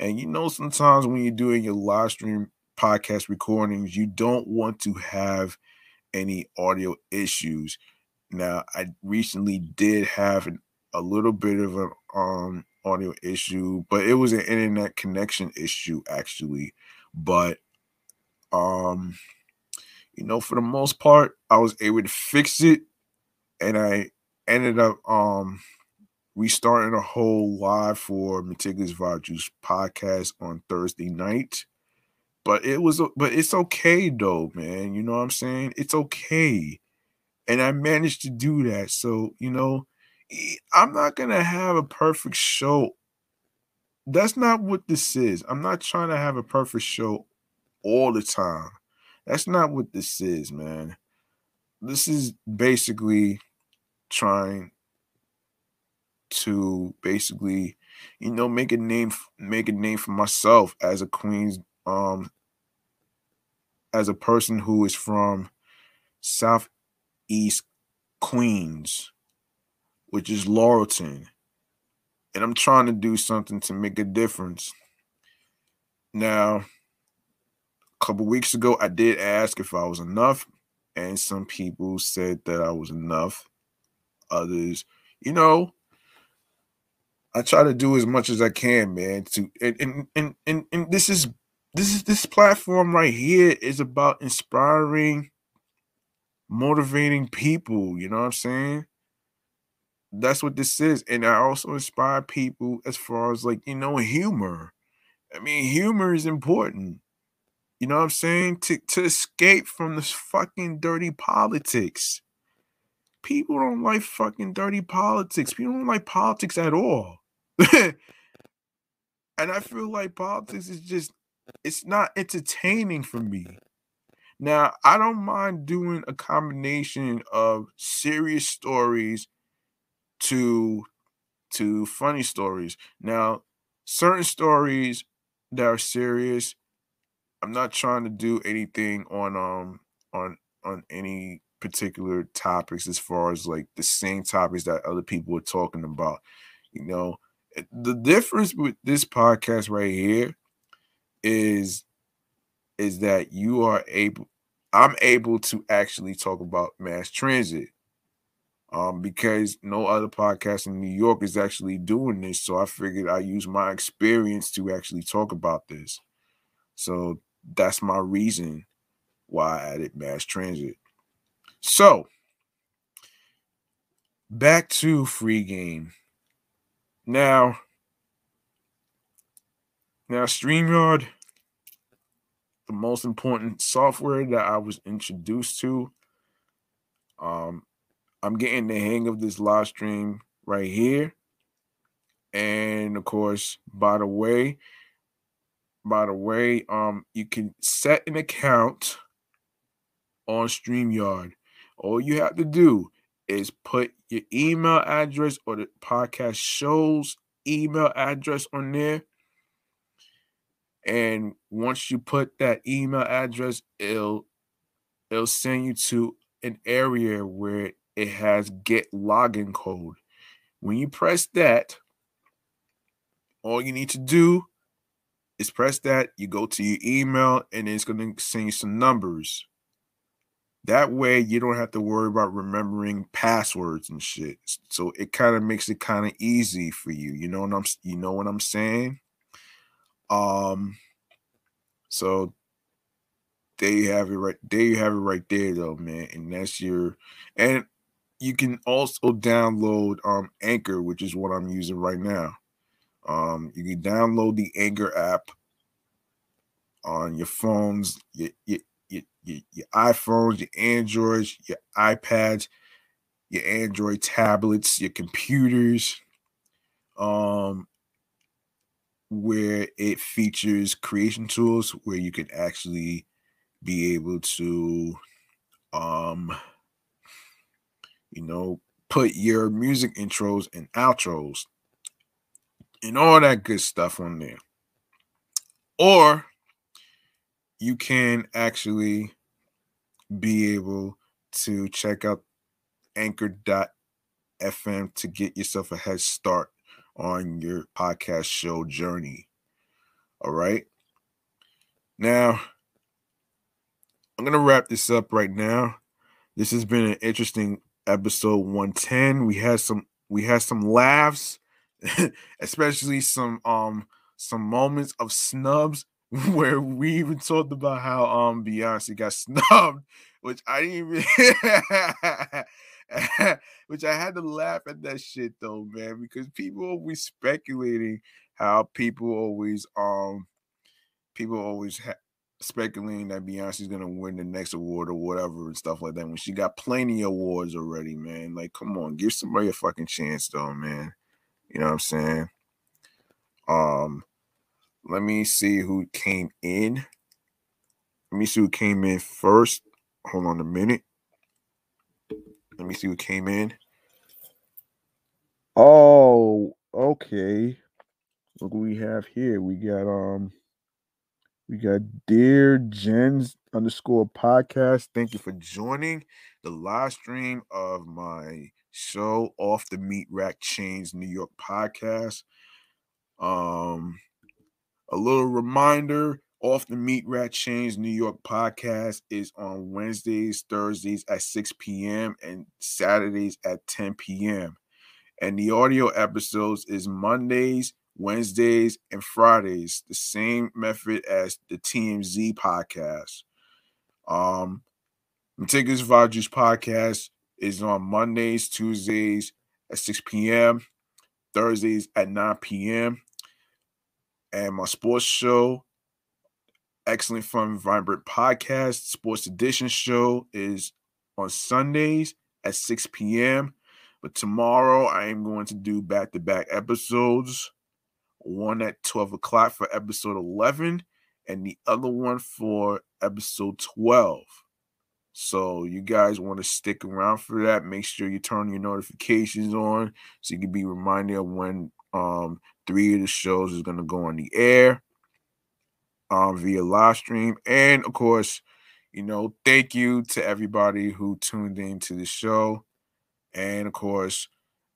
And you know, sometimes when you're doing your live stream podcast recordings, you don't want to have any audio issues. Now, I recently did have an, a little bit of an um, audio issue, but it was an internet connection issue actually. But um, you know, for the most part, I was able to fix it, and I ended up um restarting a whole live for Meticulous Vibe Juice podcast on Thursday night. But it was, but it's okay though, man. You know what I'm saying? It's okay. And I managed to do that. So, you know, I'm not to have a perfect show. That's not what this is. I'm not trying to have a perfect show all the time. That's not what this is, man. This is basically trying to basically, you know, make a name make a name for myself as a Queens um as a person who is from Southeast Queens, which is Laurelton. And I'm trying to do something to make a difference. Now, a couple weeks ago, I did ask if I was enough, and some people said that I was enough. Others, you know, I try to do as much as I can, man. To and and and and, this is this is this platform right here is about inspiring, motivating people. You know what I'm saying? That's what this is, and I also inspire people as far as like you know humor. I mean, humor is important. You know what I'm saying? To to escape from this fucking dirty politics. People don't like fucking dirty politics. People don't like politics at all. and I feel like politics is just it's not entertaining for me. Now, I don't mind doing a combination of serious stories to to funny stories. Now, certain stories that are serious, I'm not trying to do anything on um on on any particular topics as far as like the same topics that other people are talking about. You know, the difference with this podcast right here is is that you are able I'm able to actually talk about mass transit. Um, because no other podcast in New York is actually doing this. So I figured I use my experience to actually talk about this. So that's my reason why I added mass transit. So back to free game. Now, now StreamYard, the most important software that I was introduced to. Um, I'm getting the hang of this live stream right here. And of course, by the way, by the way, um, you can set an account on StreamYard. All you have to do is put your email address or the podcast show's email address on there. And once you put that email address, it'll it'll send you to an area where it has get login code. When you press that, all you need to do is press that. You go to your email, and it's going to send you some numbers. That way you don't have to worry about remembering passwords and shit. So it kind of makes it kind of easy for you. You know what I'm you know what I'm saying? Um so there you have it right there you have it right there though man and that's your and you can also download um anchor which is what i'm using right now um you can download the anchor app on your phones your your, your, your, your iphones your androids your ipads your android tablets your computers um where it features creation tools where you can actually be able to um you know put your music intros and outros and all that good stuff on there. Or you can actually be able to check out anchor.fm to get yourself a head start on your podcast show journey all right now I'm gonna wrap this up right now. This has been an interesting episode 110. We had some we had some laughs, especially some um some moments of snubs where we even talked about how um Beyonce got snubbed, which I didn't even which I had to laugh at that shit though, man, because people always speculating how people always um people always ha- speculating that Beyonce's gonna win the next award or whatever and stuff like that when she got plenty of awards already, man. Like, come on, give somebody a fucking chance, though, man. You know what I'm saying? Um, let me see who came in. Let me see who came in first. Hold on a minute. Let me see who came in. Oh, okay. Look what we have here. We got um we got Dear Jens underscore podcast. Thank you for joining the live stream of my show off the meat rack Chainz New York podcast. Um, a little reminder off the meat Rack Chainz New York podcast is on Wednesdays, Thursdays at 6 p.m. and Saturdays at 10 p.m. And the audio episodes is Mondays, Wednesdays, and Fridays, the same method as the TMZ podcast. Um, Meticulous Vibe Juice podcast is on Mondays, Tuesdays at 6 p.m., Thursdays at 9 p.m. And my sports show, Excellent Fun Vibrant Podcast, Sports Edition show is on Sundays at 6 p.m. But tomorrow I am going to do back to back episodes one at 12 o'clock for episode 11 and the other one for episode 12 so you guys want to stick around for that make sure you turn your notifications on so you can be reminded of when um three of the shows is going to go on the air um via live stream and of course you know thank you to everybody who tuned in to the show and of course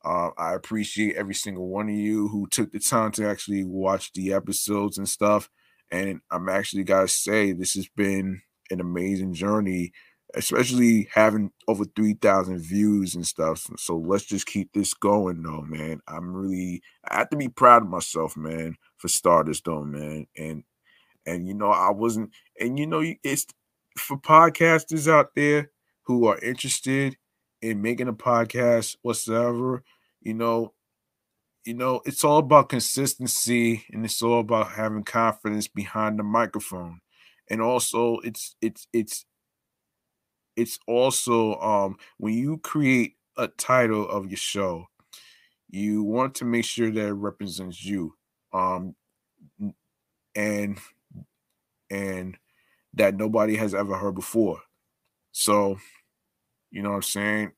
uh, I appreciate every single one of you who took the time to actually watch the episodes and stuff. And I'm actually gotta say, this has been an amazing journey, especially having over 3,000 views and stuff. So let's just keep this going, though, man. I'm really, I have to be proud of myself, man, for starters, though, man. And, and you know, I wasn't, and you know, it's for podcasters out there who are interested in making a podcast whatsoever you know you know it's all about consistency and it's all about having confidence behind the microphone and also it's it's it's it's also um when you create a title of your show you want to make sure that it represents you um and and that nobody has ever heard before so you know what i'm saying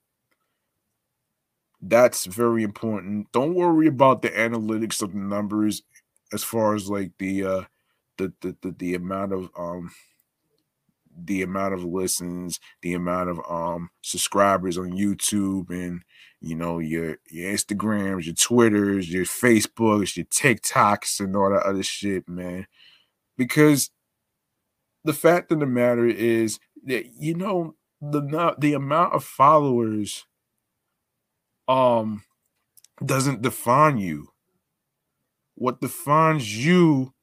that's very important. Don't worry about the analytics of the numbers as far as like the uh the the the, the amount of um the amount of listens, the amount of um subscribers on YouTube and you know your your Instagrams, your Twitters, your Facebooks, your TikToks and all that other shit, man. Because the fact of the matter is that you know the the amount of followers um doesn't define you. What defines you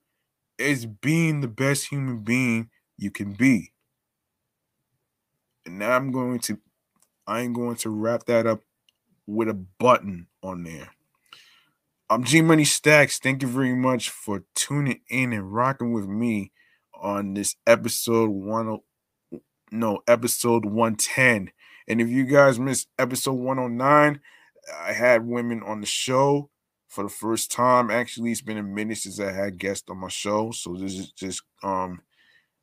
is being the best human being you can be. And now I'm going to I'm going to wrap that up with a button on there. I'm G Money Stackz. Thank you very much for tuning in and rocking with me on this episode one no episode 110. And if you guys missed episode 109, I had women on the show for the first time. Actually, it's been a minute since I had guests on my show. So this is just um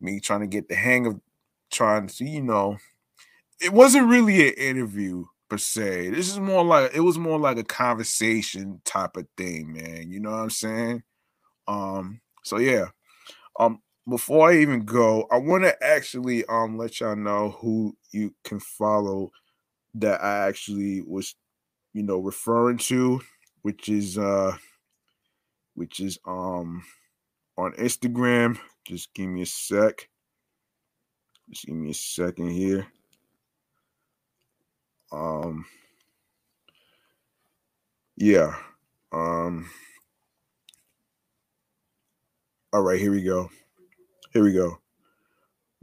me trying to get the hang of trying to, see you know, it wasn't really an interview per se. This is more like it was more like a conversation type of thing, man. You know what I'm saying? Um, so yeah. Um, before I even go, I want to actually um let y'all know who you can follow that I actually was, you know, referring to, which is uh which is um on Instagram. Just give me a sec. Just give me a second here. Um yeah. Um all right, here we go. Here we go.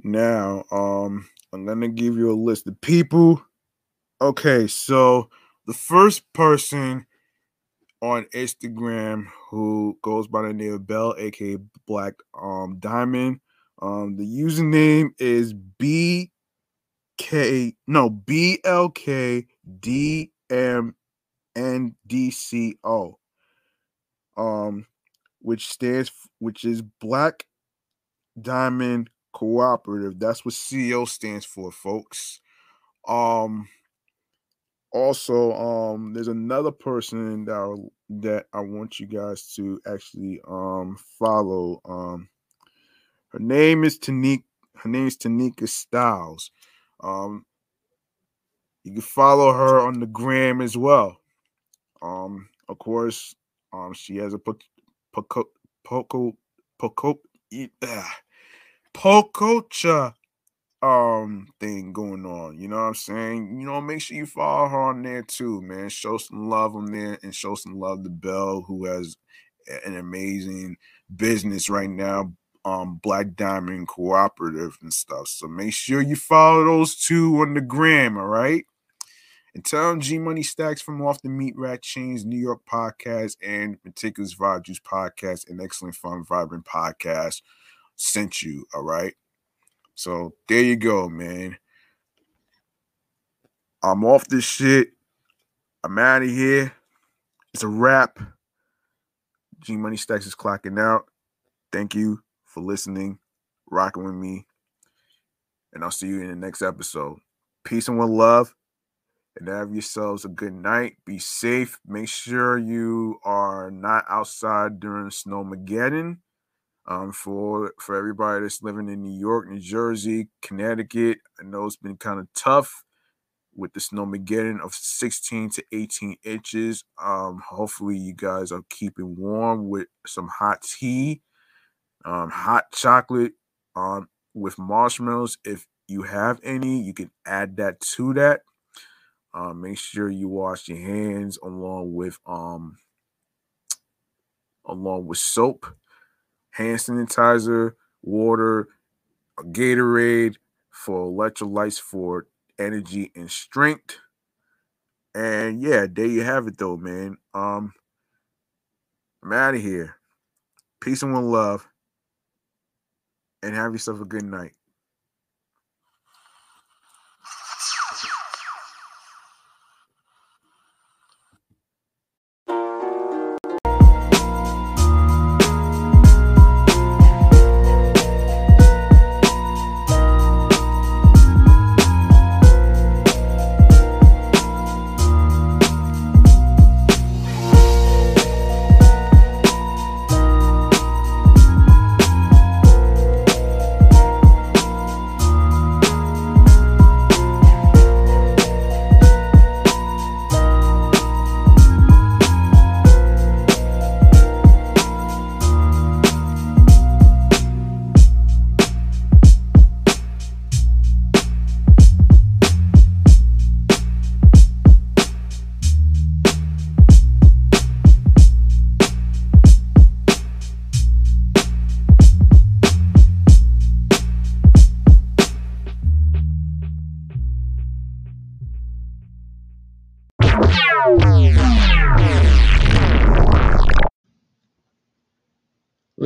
Now, um, I'm gonna give you a list of people. Okay, so the first person on Instagram who goes by the name of Bell, aka Black um Diamond. Um, the username is B K no B L K D M N D C O. Um, which stands which is Black Diamond Cooperative. That's what CEO stands for, folks. Um also um there's another person that I, that I want you guys to actually um follow. Um her name is Tanika her name is Tanika Styles. Um you can follow her on the gram as well. Um of course um she has a poco poco poco Pococha um thing going on. You know what I'm saying? You know, make sure you follow her on there too, man. Show some love on there and show some love to Bell, who has an amazing business right now. Um, Black Diamond Cooperative and stuff. So make sure you follow those two on the gram, all right? And tell them G Money Stackz from Off the Meat Rack Chainz New York podcast and Meticulous Vibe Juice podcast and Excellent Fun Vibrant podcast sent you. All right. So there you go, man. I'm off this shit. I'm out of here. It's a wrap. G Money Stackz is clocking out. Thank you for listening, rocking with me. And I'll see you in the next episode. Peace and love. And have yourselves a good night. Be safe. Make sure you are not outside during Snowmageddon um, for for everybody that's living in New York, New Jersey, Connecticut. I know it's been kind of tough with the snowmageddon of 16 to 18 inches. Um, hopefully, you guys are keeping warm with some hot tea, um, hot chocolate, um, with marshmallows. If you have any, you can add that to that. Um, make sure you wash your hands along with um along with soap hand sanitizer, water, Gatorade for electrolytes for energy and strength. And yeah, there you have it though, man. Um, I'm out of here. Peace and one love. And have yourself a good night.